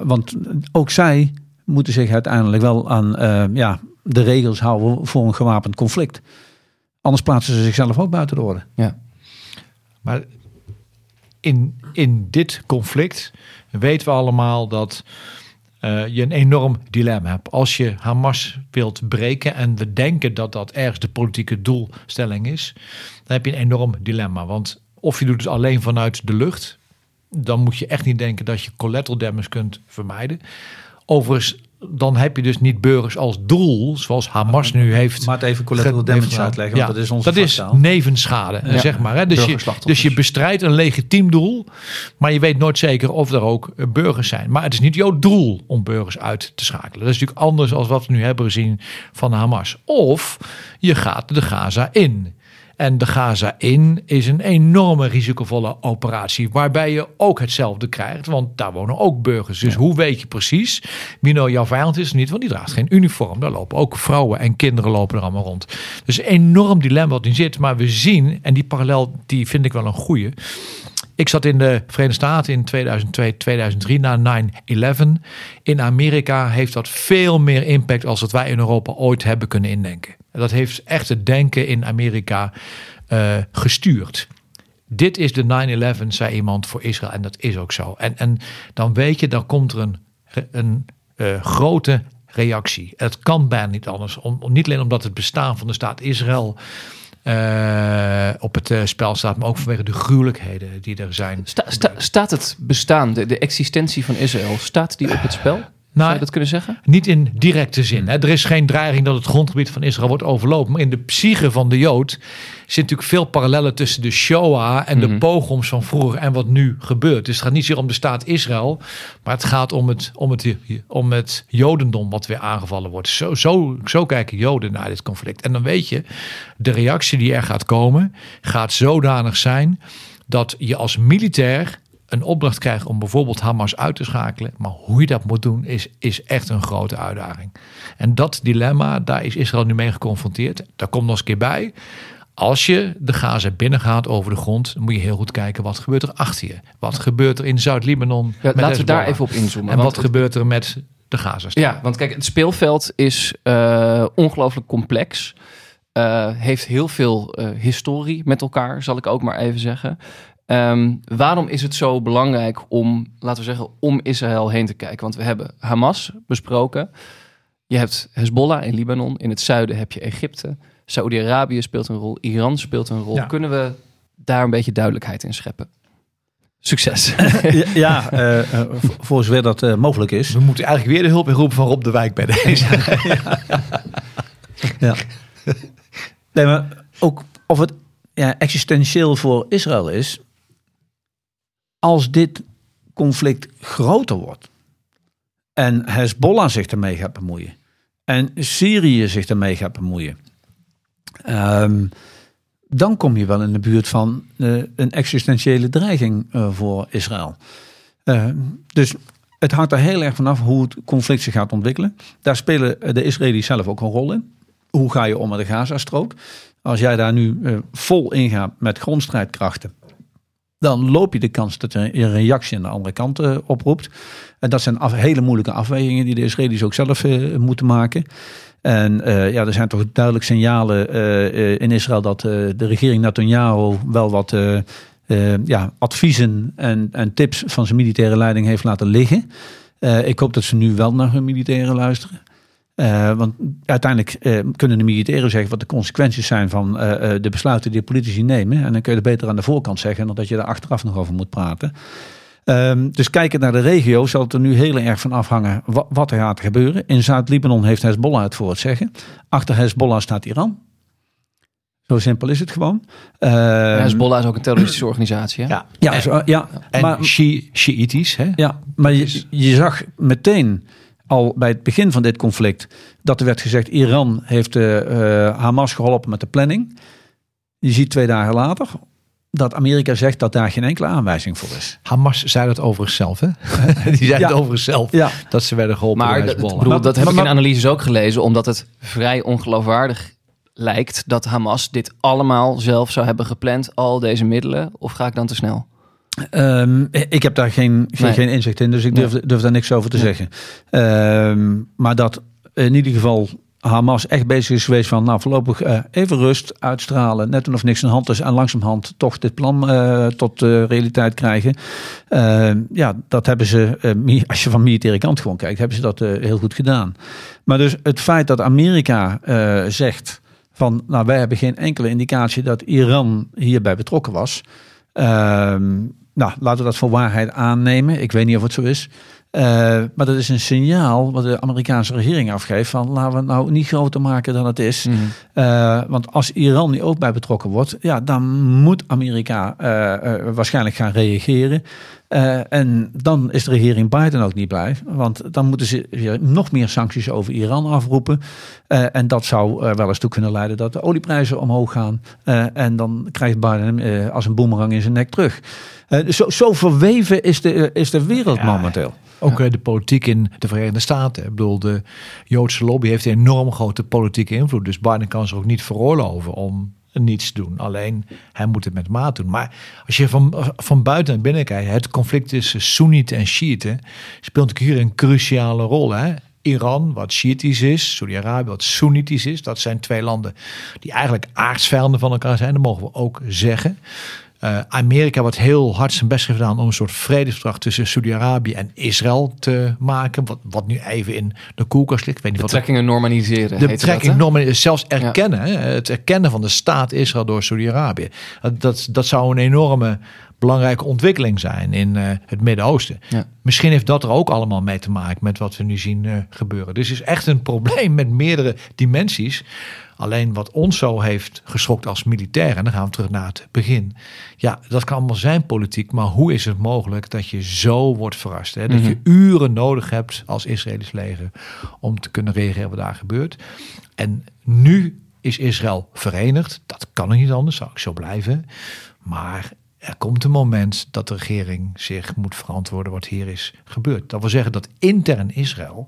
Want ook zij moeten zich uiteindelijk wel aan ja, de regels houden voor een gewapend conflict. Anders plaatsen ze zichzelf ook buiten de orde. Maar in, in dit conflict weten we allemaal dat eh, je een enorm dilemma hebt. Als je Hamas wilt breken en we denken dat dat ergens de politieke doelstelling is, dan heb je een enorm dilemma. Want of je doet het alleen vanuit de lucht, dan moet je echt niet denken dat je collateral damage kunt vermijden. Overigens, dan heb je dus niet burgers als doel, zoals Hamas nu heeft. Maar het even collateral ge- damage heeft- uitleggen, want Ja, dat is onze Dat is nevenschade, Ja. zeg maar. Hè? Dus, je, dus je bestrijdt een legitiem doel, maar je weet nooit zeker of er ook burgers zijn. Maar het is niet jouw doel om burgers uit te schakelen. Dat is natuurlijk anders dan wat we nu hebben gezien van Hamas. Of je gaat de Gaza in. En de Gaza in is een enorme risicovolle operatie. Waarbij je ook hetzelfde krijgt. Want daar wonen ook burgers. Dus hoe weet je precies wie nou jouw vijand is of niet? Want die draagt geen uniform. Daar lopen ook vrouwen en kinderen lopen er allemaal rond. Dus een enorm dilemma wat in zit. Maar we zien, en die parallel die vind ik wel een goede. Ik zat in de Verenigde Staten in 2002, 2003 na 9-11. In Amerika heeft dat veel meer impact als wat wij in Europa ooit hebben kunnen indenken. Dat heeft echt het denken in Amerika eh, gestuurd. dit is de 9-11, zei iemand voor Israël. En dat is ook zo. En, en dan weet je, dan komt er een, een eh, grote reactie. Het kan bijna niet anders. Om, niet alleen omdat het bestaan van de staat Israël eh, op het spel staat, maar ook vanwege de gruwelijkheden die er zijn. Sta- sta- staat het bestaan, de, de existentie van Israël, staat die op het spel? Zou Nou, je dat kunnen zeggen? Niet in directe zin. Hè. Er is geen dreiging dat het grondgebied van Israël wordt overlopen. Maar in de psyche van de Jood zit natuurlijk veel parallellen tussen de Shoah en de Mhm. pogroms van vroeger en wat nu gebeurt. Dus het gaat niet zozeer om de staat Israël, maar het gaat om het, om het, om het Jodendom wat weer aangevallen wordt. Zo, zo, zo kijken Joden naar dit conflict. En dan weet je, de reactie die er gaat komen, gaat zodanig zijn dat je als militair een opdracht krijgt om bijvoorbeeld Hamas uit te schakelen. Maar hoe je dat moet doen, is, is echt een grote uitdaging. En dat dilemma, daar is Israël nu mee geconfronteerd. Daar komt nog eens een keer bij. Als je de Gaza binnengaat over de grond, dan moet je heel goed kijken wat gebeurt er achter je. Wat gebeurt er in Zuid-Libanon? Ja, laten we daar even op inzoomen. En wat gebeurt er met de Gaza? Ja, want kijk, het speelveld is eh, ongelooflijk complex. Eh, heeft heel veel eh, historie met elkaar, zal ik ook maar even zeggen. Ehm, waarom is het zo belangrijk om, laten we zeggen, om Israël heen te kijken? Want we hebben Hamas besproken. Je hebt Hezbollah in Libanon. In het zuiden heb je Egypte. Saoedi-Arabië speelt een rol. Iran speelt een rol. Ja. Kunnen we daar een beetje duidelijkheid in scheppen? Succes. ja, ja eh, eh, voor- voor zover dat eh, mogelijk is. We moeten eigenlijk weer de hulp inroepen van Rob de Wijk bij deze. Ja. Nee, maar ook of het ja, existentieel voor Israël is. Als dit conflict groter wordt. En Hezbollah zich ermee gaat bemoeien. En Syrië zich ermee gaat bemoeien. ehm, dan kom je wel in de buurt van eh, een existentiële dreiging eh, voor Israël. Eh, dus het hangt er heel erg vanaf hoe het conflict zich gaat ontwikkelen. Daar spelen de Israëli's zelf ook een rol in. Hoe ga je om met de Gazastrook? Als jij daar nu vol ingaat met grondstrijdkrachten, dan loop je de kans dat er een reactie aan de andere kant eh, oproept. En dat zijn hele moeilijke afwegingen die de Israëli's ook zelf eh, moeten maken. En eh, ja, er zijn toch duidelijk signalen in Israël dat de regering Netanyahu wel wat ja, adviezen en, en tips van zijn militaire leiding heeft laten liggen. Ik hoop dat ze nu wel naar hun militairen luisteren. Eh, want uiteindelijk eh, kunnen de militairen zeggen wat de consequenties zijn van eh, de besluiten die de politici nemen. En dan kun je het beter aan de voorkant zeggen dan dat je er achteraf nog over moet praten. Ehm, dus kijkend naar de regio zal het er nu heel erg van afhangen wa- wat er gaat gebeuren. In Zuid-Libanon heeft Hezbollah het voor het zeggen. Achter Hezbollah staat Iran. Zo simpel is het gewoon. Ehm, Hezbollah is ook een terroristische organisatie. Hè? Ja, Ja, zo- ja, en maar, Shi- Shiïtisch, hè? ja, maar je, je zag meteen al bij het begin van dit conflict dat er werd gezegd: Iran heeft eh, eh, Hamas geholpen met de planning. Je ziet twee dagen later dat Amerika zegt dat daar geen enkele aanwijzing voor is. Hamas zei dat over zichzelf, hè? Die zei Ja. het over zichzelf. Ja, Dat ze werden geholpen Maar door bedoel, dat heb Maar- ik in analyses ook gelezen, omdat het vrij ongeloofwaardig lijkt dat Hamas dit allemaal zelf zou hebben gepland, al deze middelen. Of ga ik dan te snel? Ehm, ik heb daar geen, geen, Nee. geen inzicht in, dus ik durf, durf daar niks over te zeggen. Ehm, maar dat in ieder geval Hamas echt bezig is geweest van nou voorlopig eh, even rust uitstralen, net doen of niks aan de hand is en langzamerhand toch dit plan eh, tot realiteit krijgen. Ehm, ja, dat hebben ze, eh, als je van militaire kant gewoon kijkt, hebben ze dat heel goed gedaan. Maar dus het feit dat Amerika zegt van nou wij hebben geen enkele indicatie dat Iran hierbij betrokken was. Nou, laten we dat voor waarheid aannemen. Ik weet niet of het zo is. Eh, maar dat is een signaal wat de Amerikaanse regering afgeeft van laten we het nou niet groter maken dan het is. Eh, want als Iran nu ook bij betrokken wordt, ja, dan moet Amerika eh, waarschijnlijk gaan reageren. Eh, en dan is de regering Biden ook niet blij. Want dan moeten ze weer nog meer sancties over Iran afroepen. Eh, en dat zou er wel eens toe kunnen leiden dat de olieprijzen omhoog gaan. Eh, en dan krijgt Biden hem eh, als een boemerang in zijn nek terug. Eh, zo, zo verweven is de, eh, is de wereld Ja. momenteel. Ook eh, de politiek in de Verenigde Staten. Ik bedoel, de Joodse lobby heeft een enorm grote politieke invloed. Dus Biden kan zich ook niet veroorloven om niets doen. Alleen hij moet het met maat doen. Maar als je van, van buiten naar binnen kijkt, het conflict tussen Soenieten en Shiiten speelt natuurlijk hier een cruciale rol. Hè? Iran, wat Shiïtisch is, Saudi-Arabië, wat Soenitisch is. Dat zijn twee landen die eigenlijk aardsvijanden van elkaar zijn. Dat mogen we ook zeggen. Eh, Amerika wat heel hard zijn best heeft gedaan om een soort vredesverdrag tussen Saudi-Arabië en Israël te maken. Wat, wat nu even in de koelkast ligt. Ik weet niet wat Betrekkingen normaliseren. de heette betrekking dat, hè? normen zelfs erkennen, het erkennen van de staat Israël door Saudi-Arabië. Dat, dat zou een enorme belangrijke ontwikkeling zijn in eh, het Midden-Oosten. Ja. Misschien heeft dat er ook allemaal mee te maken met wat we nu zien eh, gebeuren. Dus het is echt een probleem met meerdere dimensies. Alleen wat ons zo heeft geschokt als militair, en dan gaan we terug naar het begin. Ja, dat kan allemaal zijn politiek, maar hoe is het mogelijk dat je zo wordt verrast? Hè? Dat je uren nodig hebt als Israëlisch leger om te kunnen reageren wat daar gebeurt. En nu is Israël verenigd. Dat kan niet anders, zou ik zo blijven. Maar er komt een moment dat de regering zich moet verantwoorden wat hier is gebeurd. Dat wil zeggen dat intern Israël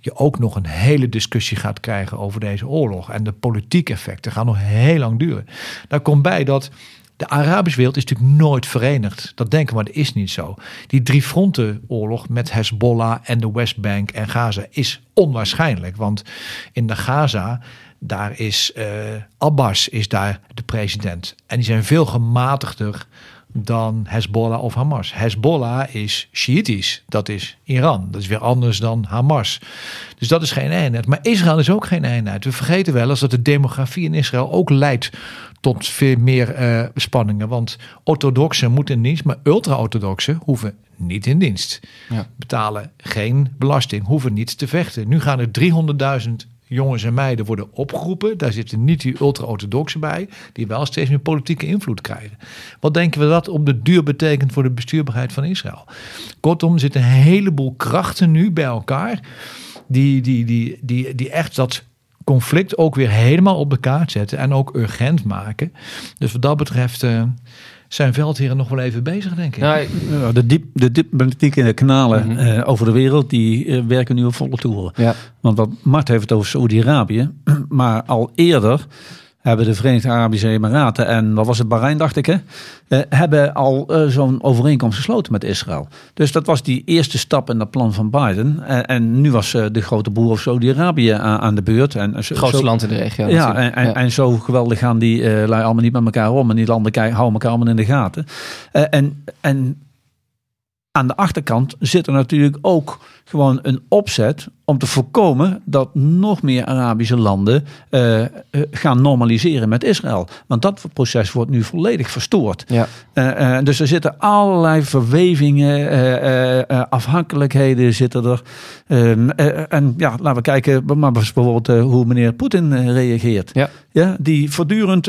je ook nog een hele discussie gaat krijgen over deze oorlog. En de politieke effecten gaan nog heel lang duren. Daar komt bij dat de Arabische wereld is natuurlijk nooit verenigd. Dat denken we, maar dat is niet zo. Die drie fronten oorlog met Hezbollah en de Westbank en Gaza is onwaarschijnlijk. Want in de Gaza, daar is eh, Abbas is daar de president. En die zijn veel gematigder dan Hezbollah of Hamas. Hezbollah is Shiïtisch, dat is Iran. Dat is weer anders dan Hamas. Dus dat is geen eenheid. Maar Israël is ook geen eenheid. We vergeten wel eens dat de demografie in Israël ook leidt tot veel meer eh, spanningen. Want orthodoxen moeten in dienst, maar ultra-orthodoxen hoeven niet in dienst. Ja. Betalen geen belasting, hoeven niet te vechten. Nu gaan er 300.000 jongens en meiden worden opgeroepen. Daar zitten niet die ultra-orthodoxen bij, die wel steeds meer politieke invloed krijgen. Wat denken we dat op de duur betekent voor de bestuurbaarheid van Israël? Kortom, er zitten een heleboel krachten nu bij elkaar, die, die, die, die, die echt dat conflict ook weer helemaal op de kaart zetten en ook urgent maken. Dus wat dat betreft eh, zijn veldheren nog wel even bezig, denk ik. Nou, Ja, de, diep, de diplomatieke kanalen Mhm. eh, over de wereld, die eh, werken nu op volle toeren. ja. Want wat Mart heeft het over Saoedi-Arabië. Maar al eerder hebben de Verenigde Arabische Emiraten en wat was het, Bahrein dacht ik hè, eh, hebben al eh, zo'n overeenkomst gesloten met Israël. Dus dat was die eerste stap in dat plan van Biden. En, en nu was eh, de grote boer of Saudi-Arabië aan, de beurt. En, eh, Het grootste zo- land in de regio. ja, en, en, Ja. en zo geweldig gaan die eh lui allemaal niet met elkaar om. En die landen houden elkaar allemaal in de gaten. Eh, en, en aan de achterkant zit er natuurlijk ook gewoon een opzet om te voorkomen dat nog meer Arabische landen eh, eh, gaan normaliseren met Israël. Want dat proces wordt nu volledig verstoord. Ja. Eh, dus er zitten allerlei verwevingen, afhankelijkheden zitten er. Ehm, eh, en ja, laten we kijken maar bijvoorbeeld hoe meneer Poetin reageert. Ja. Ja, die voortdurend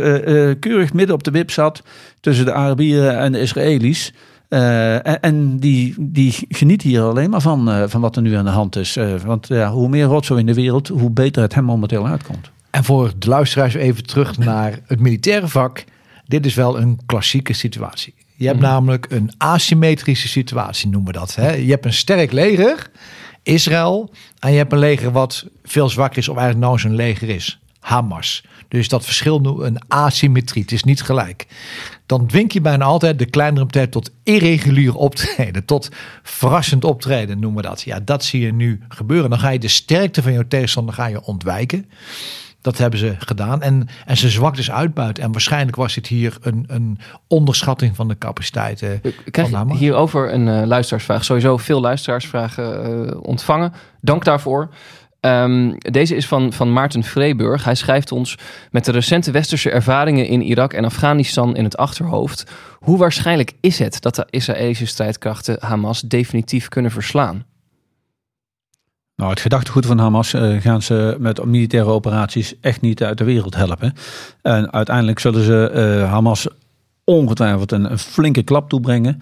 keurig midden op de wip zat tussen de Arabieren en de Israëli's. Eh, en, die, die geniet hier alleen maar van, eh, van wat er nu aan de hand is. Eh, want ja, hoe meer rotzooi in de wereld, hoe beter het hem momenteel uitkomt. En voor de luisteraars even terug naar het militaire vak. Dit is wel een klassieke situatie. Je hebt namelijk een asymmetrische situatie, noemen we dat. Hè? Je hebt een sterk leger, Israël. En je hebt een leger wat veel zwakker is, of eigenlijk nou zijn leger is. Hamas. Dus dat verschil nu een asymmetrie. Het is niet gelijk. Dan dwing je bijna altijd de kleinere partij tot irregulier optreden. Tot verrassend optreden noemen we dat. Ja, dat zie je nu gebeuren. Dan ga je de sterkte van je tegenstander ga je ontwijken. Dat hebben ze gedaan. En, en ze zwak dus uitbuiten. En waarschijnlijk was dit hier een, een onderschatting van de capaciteiten Ik van krijg Hamas. hierover een eh, luisteraarsvraag. Sowieso veel luisteraarsvragen eh, ontvangen. Dank daarvoor. Ehm, deze is van, van Maarten Vreeburg. Hij schrijft ons met de recente westerse ervaringen in Irak en Afghanistan in het achterhoofd. Hoe waarschijnlijk is het dat de Israëlische strijdkrachten Hamas definitief kunnen verslaan? Nou, het gedachtegoed van Hamas eh, gaan ze met militaire operaties echt niet uit de wereld helpen. En uiteindelijk zullen ze eh, Hamas ongetwijfeld een, een flinke klap toebrengen.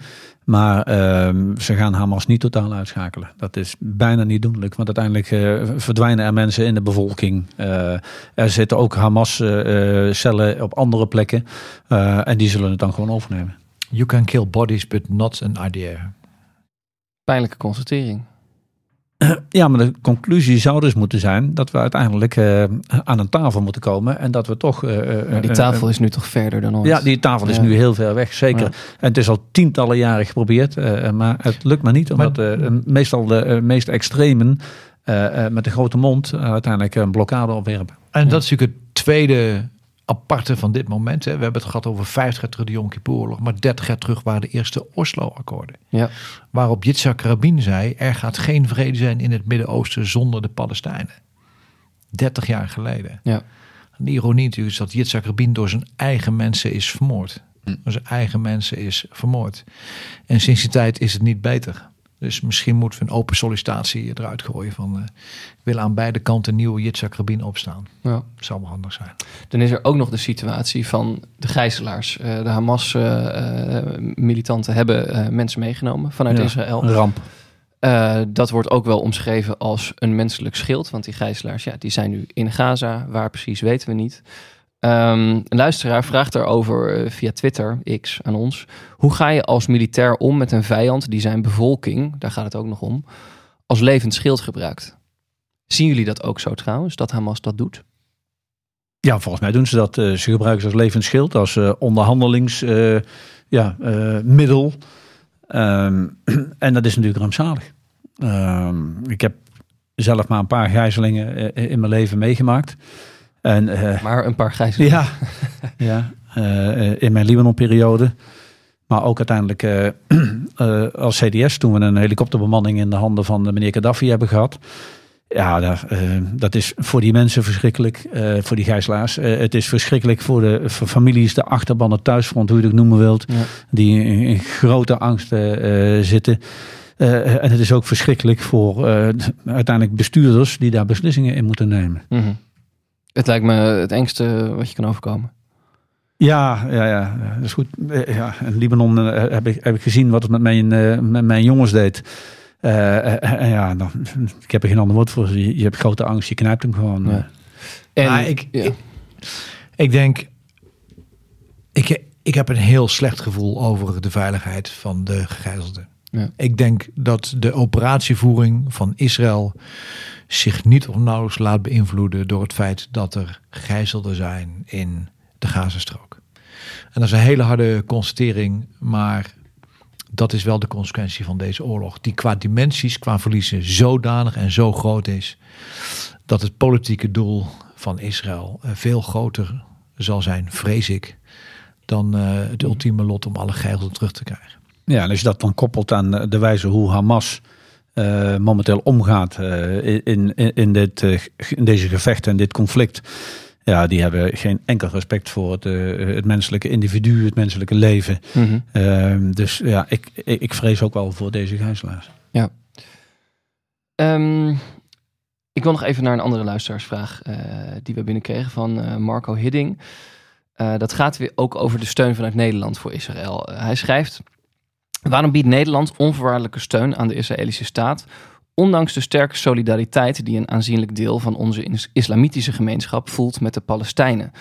Maar ehm, ze gaan Hamas niet totaal uitschakelen. Dat is bijna niet doenlijk. Want uiteindelijk eh, verdwijnen er mensen in de bevolking. Eh, er zitten ook Hamas-cellen op andere plekken. Eh, en die zullen het dan gewoon overnemen. You can kill bodies, but not an idea. Pijnlijke constatering. Ja, maar de conclusie zou dus moeten zijn dat we uiteindelijk eh, aan een tafel moeten komen. En dat we toch. eh, Maar die eh, tafel is nu toch verder dan ooit? Ja, die tafel is Ja. nu heel ver weg, zeker. Ja. En het is al tientallen jaren geprobeerd, eh, maar het lukt maar niet. Omdat eh, meestal de eh, meest extremen eh, eh, met de grote mond eh, uiteindelijk een blokkade opwerpen. En dat is natuurlijk het tweede aparte van dit moment. Hè. We hebben het gehad over 50 jaar terug de Yom Kippur-oorlog. Maar 30 jaar terug waren de eerste Oslo-akkoorden. Ja. Waarop Yitzhak Rabin zei, er gaat geen vrede zijn in het Midden-Oosten zonder de Palestijnen. 30 jaar geleden. Ja. De ironie natuurlijk is dat Yitzhak Rabin door zijn eigen mensen is vermoord. Door zijn eigen mensen is vermoord. En sinds die tijd is het niet beter. Dus misschien moeten we een open sollicitatie eruit gooien van... eh willen aan beide kanten nieuwe Yitzhak Rabin opstaan. Ja. Dat zou wel handig zijn. Dan is er ook nog de situatie van de gijzelaars. Eh, de Hamas-militanten hebben eh, mensen meegenomen vanuit Ja, Israël. Een ramp. Eh, dat wordt ook wel omschreven als een menselijk schild. Want die gijzelaars, ja, die zijn nu in Gaza. Waar precies weten we niet. Ehm, een luisteraar vraagt daarover eh, via Twitter, X, aan ons. Hoe ga je als militair om met een vijand die zijn bevolking, daar gaat het ook nog om, als levend schild gebruikt? Zien jullie dat ook zo trouwens, dat Hamas dat doet? Ja, volgens mij doen ze dat. eh, ze gebruiken ze als levend schild, als eh, onderhandelingsmiddel. ja, eh. Ehm, en dat is natuurlijk rampzalig. Ehm, ik heb zelf maar een paar gijzelingen in mijn leven meegemaakt. En eh, Maar een paar gijzelaars. ja, ja eh, in mijn Libanon-periode. Maar ook uiteindelijk eh, als CDS, toen we een helikopterbemanning in de handen van de meneer Gaddafi hebben gehad. Ja, dat, eh, dat is voor die mensen verschrikkelijk, voor die gijzelaars. Het is verschrikkelijk voor de voor families, de achterban, het thuisfront, hoe je het ook noemen wilt. Ja. Die in, in grote angst zitten. En het is ook verschrikkelijk voor uiteindelijk bestuurders die daar beslissingen in moeten nemen. Mhm. Het lijkt me het engste wat je kan overkomen. Ja, ja, ja, dat is goed. Eh, Ja, in Libanon eh, heb ik, heb ik gezien wat het met mijn, eh, met mijn jongens deed. En ja, dan, ik heb er geen ander woord voor. Je, je hebt grote angst, je knijpt hem gewoon. Ja. En, Maar ik, ja. ik, ik denk, ik, ik heb een heel slecht gevoel over de veiligheid van de gegijzelden. Ja. Ik denk dat de operatievoering van Israël zich niet of nauwelijks laat beïnvloeden door het feit dat er gijzelden zijn in de Gazastrook. En dat is een hele harde constatering, maar dat is wel de consequentie van deze oorlog. Die qua dimensies, qua verliezen zodanig en zo groot is dat het politieke doel van Israël eh, veel groter zal zijn, vrees ik, dan eh, het ultieme lot om alle gijzelden terug te krijgen. Ja, en als je dat dan koppelt aan de wijze hoe Hamas eh, momenteel omgaat eh, in, in, in, dit, eh, in deze gevechten en dit conflict. Ja, die hebben geen enkel respect voor het, eh, het menselijke individu, het menselijke leven. Mhm. Ehm, dus ja, ik, ik, ik vrees ook wel voor deze gijzelaars. Ehm, ik wil nog even naar een andere luisteraarsvraag eh, die we binnenkregen van eh, Marco Hidding. Eh, dat gaat weer ook over de steun vanuit Nederland voor Israël. Eh, hij schrijft: Waarom biedt Nederland onvoorwaardelijke steun aan de Israëlische staat, ondanks de sterke solidariteit die een aanzienlijk deel van onze is- islamitische gemeenschap voelt met de Palestijnen?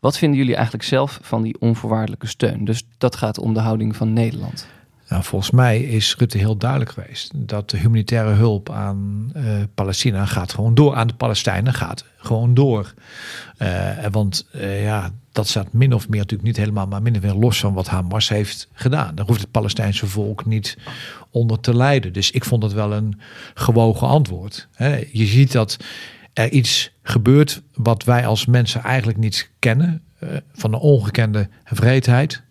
Wat vinden jullie eigenlijk zelf van die onvoorwaardelijke steun? Dus dat gaat om de houding van Nederland. Nou, volgens mij is Rutte heel duidelijk geweest dat de humanitaire hulp aan eh, Palestina gaat gewoon door. Aan de Palestijnen gaat gewoon door. Eh, want eh, ja, dat staat min of meer natuurlijk niet helemaal, maar min of meer los van wat Hamas heeft gedaan. Daar hoeft het Palestijnse volk niet onder te lijden. Dus ik vond het wel een gewogen antwoord. Hè. Je ziet dat er iets gebeurt wat wij als mensen eigenlijk niet kennen. van een ongekende vreedheid.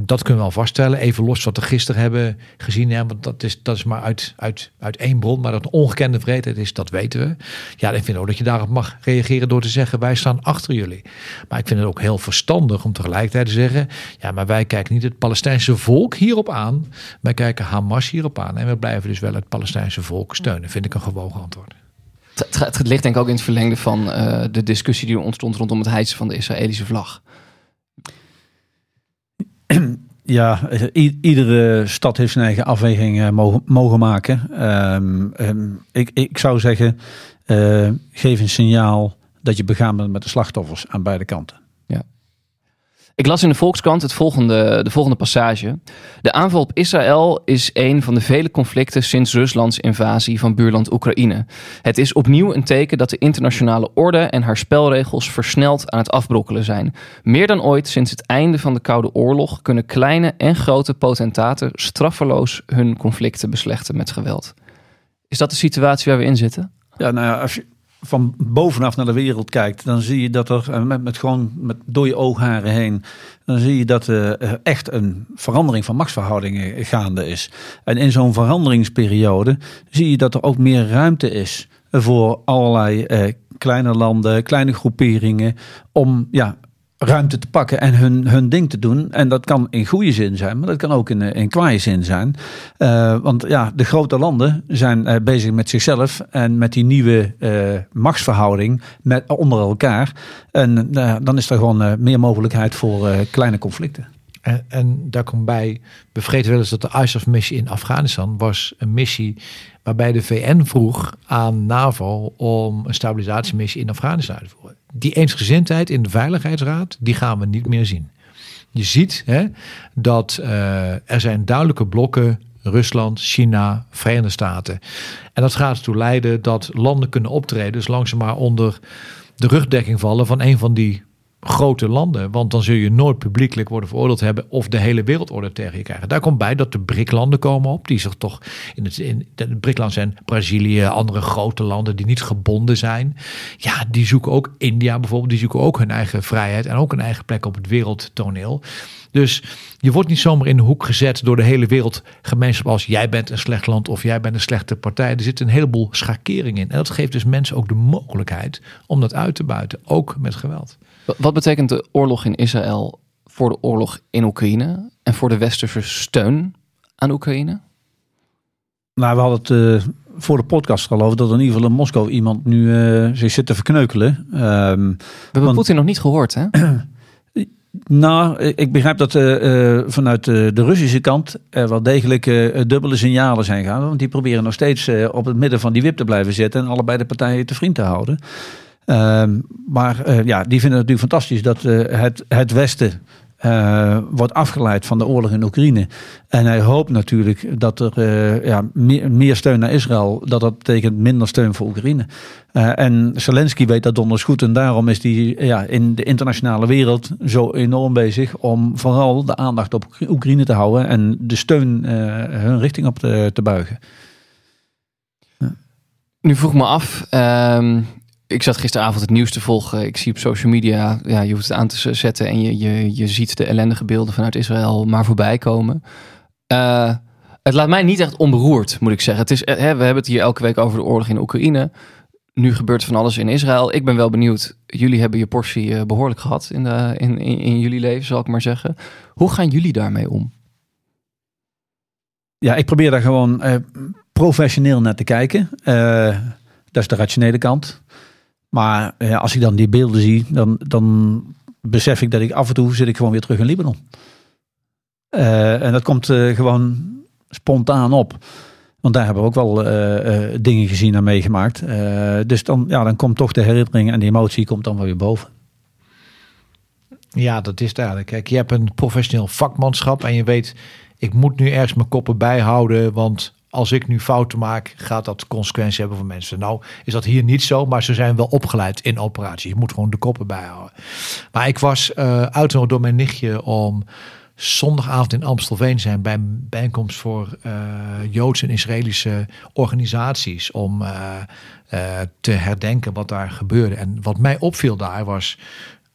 Dat kunnen we al vaststellen. Even los wat we gisteren hebben gezien. Hè, want dat is, dat is maar uit, uit, uit één bron. Maar dat ongekende vreedheid is, dat weten we. Ja, ik vind ook dat je daarop mag reageren door te zeggen... wij staan achter jullie. Maar ik vind het ook heel verstandig om tegelijkertijd te zeggen... ja, maar wij kijken niet het Palestijnse volk hierop aan. Wij kijken Hamas hierop aan. En we blijven dus wel het Palestijnse volk steunen. Vind ik een gewogen antwoord. Het ligt denk ik ook in het verlengde van eh, de discussie die er ontstond rondom het hijsen van de Israëlische vlag. Ja, iedere stad heeft zijn eigen afweging eh, mogen, mogen maken. Ehm, ehm, ik, ik zou zeggen, eh, geef een signaal dat je begaan bent met de slachtoffers aan beide kanten. Ik las in de Volkskrant het volgende, de volgende passage. De aanval op Israël is een van de vele conflicten sinds Ruslands invasie van buurland Oekraïne. Het is opnieuw een teken dat de internationale orde en haar spelregels versneld aan het afbrokkelen zijn. Meer dan ooit sinds het einde van de Koude Oorlog kunnen kleine en grote potentaten straffeloos hun conflicten beslechten met geweld. Is dat de situatie waar we in zitten? Ja, nou ja, als je, van bovenaf naar de wereld kijkt, dan zie je dat er eh, met, gewoon met door je oogharen heen, dan zie je dat eh, er echt een verandering van machtsverhoudingen gaande is. En in zo'n veranderingsperiode zie je dat er ook meer ruimte is voor allerlei eh, kleine landen, kleine groeperingen, om ja, ruimte te pakken en hun, hun ding te doen. En dat kan in goede zin zijn, maar dat kan ook in, eh, in kwaaie zin zijn. Uh, want ja, de grote landen zijn uh, bezig met zichzelf en met die nieuwe uh, machtsverhouding met, onder elkaar. En dan is er gewoon meer mogelijkheid voor kleine conflicten. En, en, daar komt bij, we vergeten wel eens dat de ISAF-missie in Afghanistan was een missie waarbij de VN vroeg aan NAVO om een stabilisatiemissie in Afghanistan uit te voeren die eensgezindheid in de Veiligheidsraad, die gaan we niet meer zien. Je ziet hè, dat uh, er zijn duidelijke blokken Rusland, China, Verenigde Staten. En dat gaat ertoe leiden dat landen kunnen optreden, dus langzaam onder de rugdekking vallen van een van die grote landen. Want dan zul je nooit publiekelijk worden veroordeeld hebben of de hele wereldorde tegen je krijgen. Daar komt bij dat de BRIC-landen komen op. Die zich toch in het, in de BRIC-landen zijn Brazilië, andere grote landen die niet gebonden zijn. Ja, die zoeken ook India bijvoorbeeld, die zoeken ook hun eigen vrijheid en ook een eigen plek op het wereldtoneel. Dus je wordt niet zomaar in de hoek gezet door de hele wereldgemeenschap als jij bent een slecht land of jij bent een slechte partij. Er zit een heleboel schakering in. En dat geeft dus mensen ook de mogelijkheid om dat uit te buiten, ook met geweld. Wat betekent de oorlog in Israël voor de oorlog in Oekraïne en voor de westerse steun aan Oekraïne? Nou, we hadden het uh, voor de podcast over dat in ieder geval in Moskou iemand nu uh, zich zit te verkneukelen. Um, we hebben Poetin nog niet gehoord, hè? Nou, ik begrijp dat uh, vanuit de Russische kant er wel degelijk dubbele signalen zijn gaan. Want die proberen nog steeds op het midden van die wip te blijven zitten en allebei de partijen te vriend te houden. Ehm, maar uh, ja, die vinden het natuurlijk fantastisch dat uh, het, het Westen uh, wordt afgeleid van de oorlog in Oekraïne. En hij hoopt natuurlijk dat er ja, meer, steun naar Israël, dat dat betekent minder steun voor Oekraïne. en Zelensky weet dat donders goed en daarom is hij ja, in de internationale wereld zo enorm bezig om vooral de aandacht op Oekraïne te houden en de steun hun richting op te, buigen. Nu vroeg me af, um, ik zat gisteravond het nieuws te volgen. Ik zie op social media, ja, je hoeft het aan te zetten en je, je, je ziet de ellendige beelden vanuit Israël maar voorbij komen. Uh, het laat mij niet echt onberoerd, moet ik zeggen. Het is, hè, we hebben het hier elke week over de oorlog in Oekraïne. Nu gebeurt van alles in Israël. Ik ben wel benieuwd. Jullie hebben je portie uh, behoorlijk gehad in, de, in, in, in, jullie leven, zal ik maar zeggen. Hoe gaan jullie daarmee om? Ja, ik probeer daar gewoon professioneel naar te kijken. dat is de rationele kant. Maar ja, als ik dan die beelden zie, dan, dan besef ik dat ik af en toe zit ik gewoon weer terug in Libanon. Uh, en dat komt uh, gewoon spontaan op. Want daar hebben we ook wel dingen gezien en meegemaakt. dus dan, ja, dan komt toch de herinnering en de emotie komt dan wel weer boven. Ja, dat is duidelijk. Kijk, je hebt een professioneel vakmanschap en je weet, ik moet nu ergens mijn koppen bijhouden, want als ik nu fouten maak, gaat dat consequenties hebben voor mensen. Nou, is dat hier niet zo, maar ze zijn wel opgeleid in operatie. Je moet gewoon de koppen bijhouden. Maar ik was uh, uitgenodigd door mijn nichtje om zondagavond in Amstelveen zijn bij een bijeenkomst voor uh, Joodse en Israëlische organisaties om uh, te herdenken wat daar gebeurde. En wat mij opviel daar was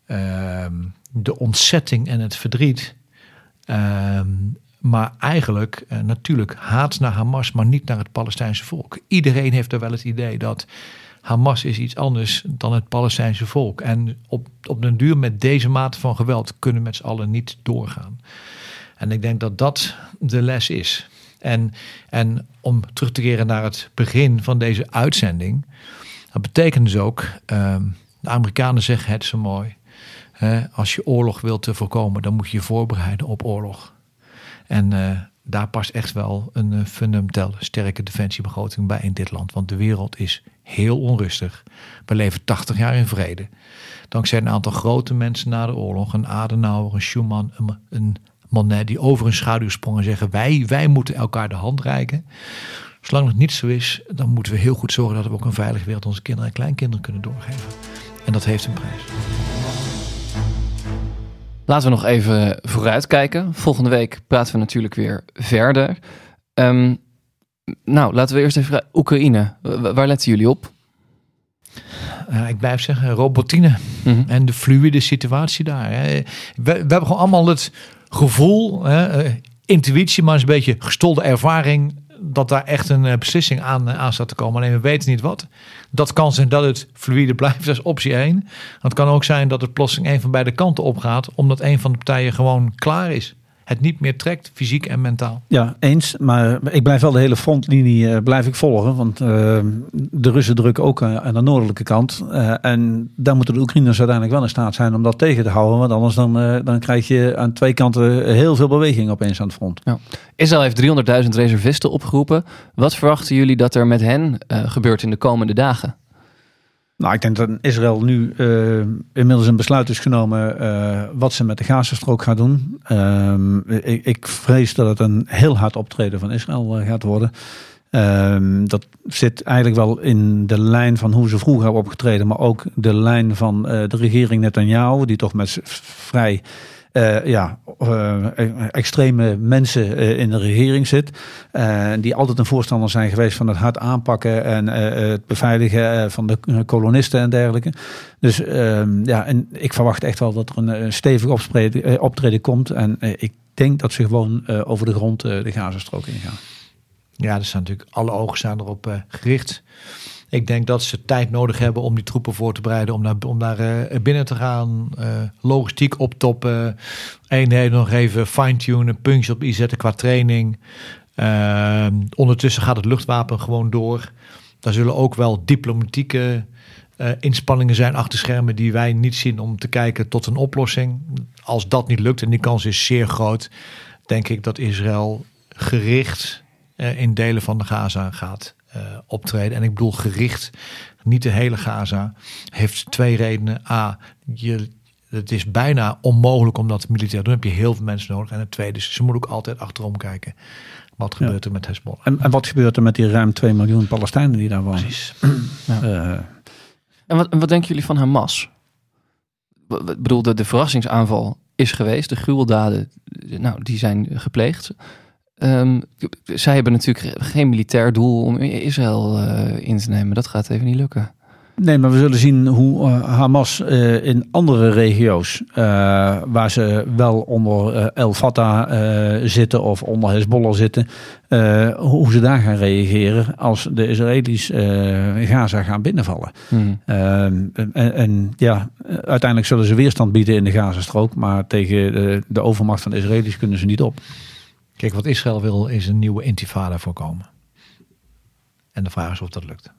ehm, de ontzetting en het verdriet ehm, maar eigenlijk uh, natuurlijk haat naar Hamas, maar niet naar het Palestijnse volk. Iedereen heeft er wel het idee dat Hamas is iets anders dan het Palestijnse volk. En op, op den duur met deze mate van geweld kunnen met z'n allen niet doorgaan. En ik denk dat dat de les is. En, en om terug te keren naar het begin van deze uitzending. Dat betekent dus ook, uh, de Amerikanen zeggen het zo mooi. Hè, als je oorlog wilt voorkomen, dan moet je je voorbereiden op oorlog. En uh, daar past echt wel een uh, fundamenteel sterke defensiebegroting bij in dit land. Want de wereld is heel onrustig. We leven 80 jaar in vrede. Dankzij een aantal grote mensen na de oorlog. Een Adenauer, een Schuman, een, een Monet die over een schaduw sprongen en zeggen wij, wij moeten elkaar de hand reiken. Zolang het niet zo is, dan moeten we heel goed zorgen dat we ook een veilige wereld onze kinderen en kleinkinderen kunnen doorgeven. En dat heeft een prijs. Laten we nog even vooruitkijken. Volgende week praten we natuurlijk weer verder. Um, nou, laten we eerst even Oekraïne. Waar letten jullie op? Ja, ik blijf zeggen, robotine Mhm. en de fluïde situatie daar. Hè. We, we hebben gewoon allemaal het gevoel, hè, eh, intuïtie, maar eens een beetje gestolde ervaring dat daar echt een eh, beslissing aan, eh, aan staat te komen. Alleen we weten niet wat. Dat kan zijn dat het fluïde blijft, dat is optie 1. Het kan ook zijn dat het plotseling een van beide kanten opgaat, omdat een van de partijen gewoon klaar is. Het niet meer trekt, fysiek en mentaal. Ja, eens. Maar ik blijf wel de hele frontlinie eh, blijf ik volgen. Want eh, de Russen drukken ook eh, aan de noordelijke kant. Eh, en daar moeten de Oekraïners uiteindelijk wel in staat zijn om dat tegen te houden. Want anders dan, eh, dan krijg je aan twee kanten heel veel beweging opeens aan het front. Israël heeft 300.000 reservisten opgeroepen. Wat verwachten jullie dat er met hen eh, gebeurt in de komende dagen? Nou, ik denk dat Israël nu eh, inmiddels een besluit is genomen eh, wat ze met de Gazastrook gaat doen. Ehm, ik, vrees dat het een heel hard optreden van Israël eh, gaat worden. Ehm, dat zit eigenlijk wel in de lijn van hoe ze vroeger hebben opgetreden, maar ook de lijn van de regering Netanyahu, die toch met vrij eh, ja, eh, extreme mensen eh, in de regering zit. Die altijd een voorstander zijn geweest van het hard aanpakken en het beveiligen van de kolonisten en dergelijke. Dus ehm, ja, en ik verwacht echt wel dat er een, stevig optreden, optreden komt. En ik denk dat ze gewoon over de grond de Gazastrook ingaan. Ja, er staan natuurlijk alle ogen zijn erop gericht. Ik denk dat ze tijd nodig hebben om die troepen voor te bereiden, om daar, om daar eh, binnen te gaan, eh, logistiek optoppen, eenheden nog even fine-tunen, puntjes op inzetten qua training. Eh, ondertussen gaat het luchtwapen gewoon door. Daar zullen ook wel diplomatieke eh, inspanningen zijn achter schermen die wij niet zien om te kijken tot een oplossing. Als dat niet lukt, en die kans is zeer groot, denk ik dat Israël gericht in delen van de Gaza gaat optreden. En ik bedoel gericht, niet de hele Gaza. Heeft twee redenen. A, je, het is bijna onmogelijk om dat militair te doen. Dan heb je heel veel mensen nodig. En het tweede is, ze moeten ook altijd achterom kijken. Wat Ja. gebeurt er met Hezbollah? En, en wat gebeurt er met die ruim 2 miljoen Palestijnen die daar wonen? Precies. Eh, En wat, en wat denken jullie van Hamas? Ik bedoel, de, de verrassingsaanval is geweest. De gruweldaden, eh, nou, die zijn gepleegd. Ehm, zij hebben natuurlijk geen militair doel om Israël eh, in te nemen. Dat gaat even niet lukken. Nee, maar we zullen zien hoe eh, Hamas eh, in andere regio's, waar ze wel onder El Fatah zitten of onder Hezbollah zitten, hoe ze daar gaan reageren als de Israëli's Gaza gaan binnenvallen. Hmm. Ehm, en, en ja, uiteindelijk zullen ze weerstand bieden in de Gazastrook, maar tegen de, de overmacht van de Israëli's kunnen ze niet op. Kijk, wat Israël wil is een nieuwe intifada voorkomen. En de vraag is of dat lukt.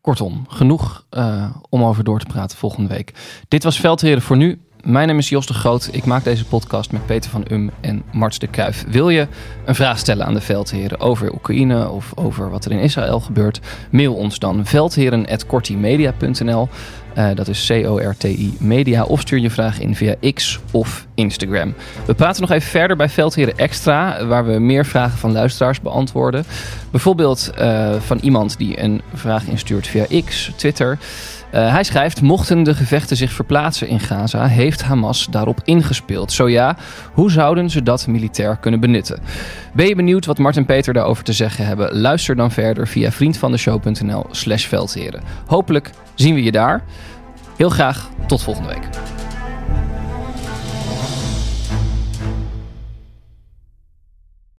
Kortom, genoeg eh, om over door te praten volgende week. Dit was Veldheren voor nu. Mijn naam is Jos de Groot. Ik maak deze podcast met Peter van Um en Marts de Kruijf. Wil je een vraag stellen aan de veldheren over Oekraïne of over wat er in Israël gebeurt? Mail ons dan veldheren.kortimedia.nl Eh, Dat is C-O-R-T-I media. Of stuur je vraag in via X of Instagram. We praten nog even verder bij Veldheren Extra, waar we meer vragen van luisteraars beantwoorden. Bijvoorbeeld eh, van iemand die een vraag instuurt via X, Twitter. Eh, hij schrijft: Mochten de gevechten zich verplaatsen in Gaza, heeft Hamas daarop ingespeeld? Zo ja, hoe zouden ze dat militair kunnen benutten? Ben je benieuwd wat Mart en Peter daarover te zeggen hebben? Luister dan verder via vriendvandeshow.nl/slash veldheren. Hopelijk zien we je daar. Heel graag tot volgende week.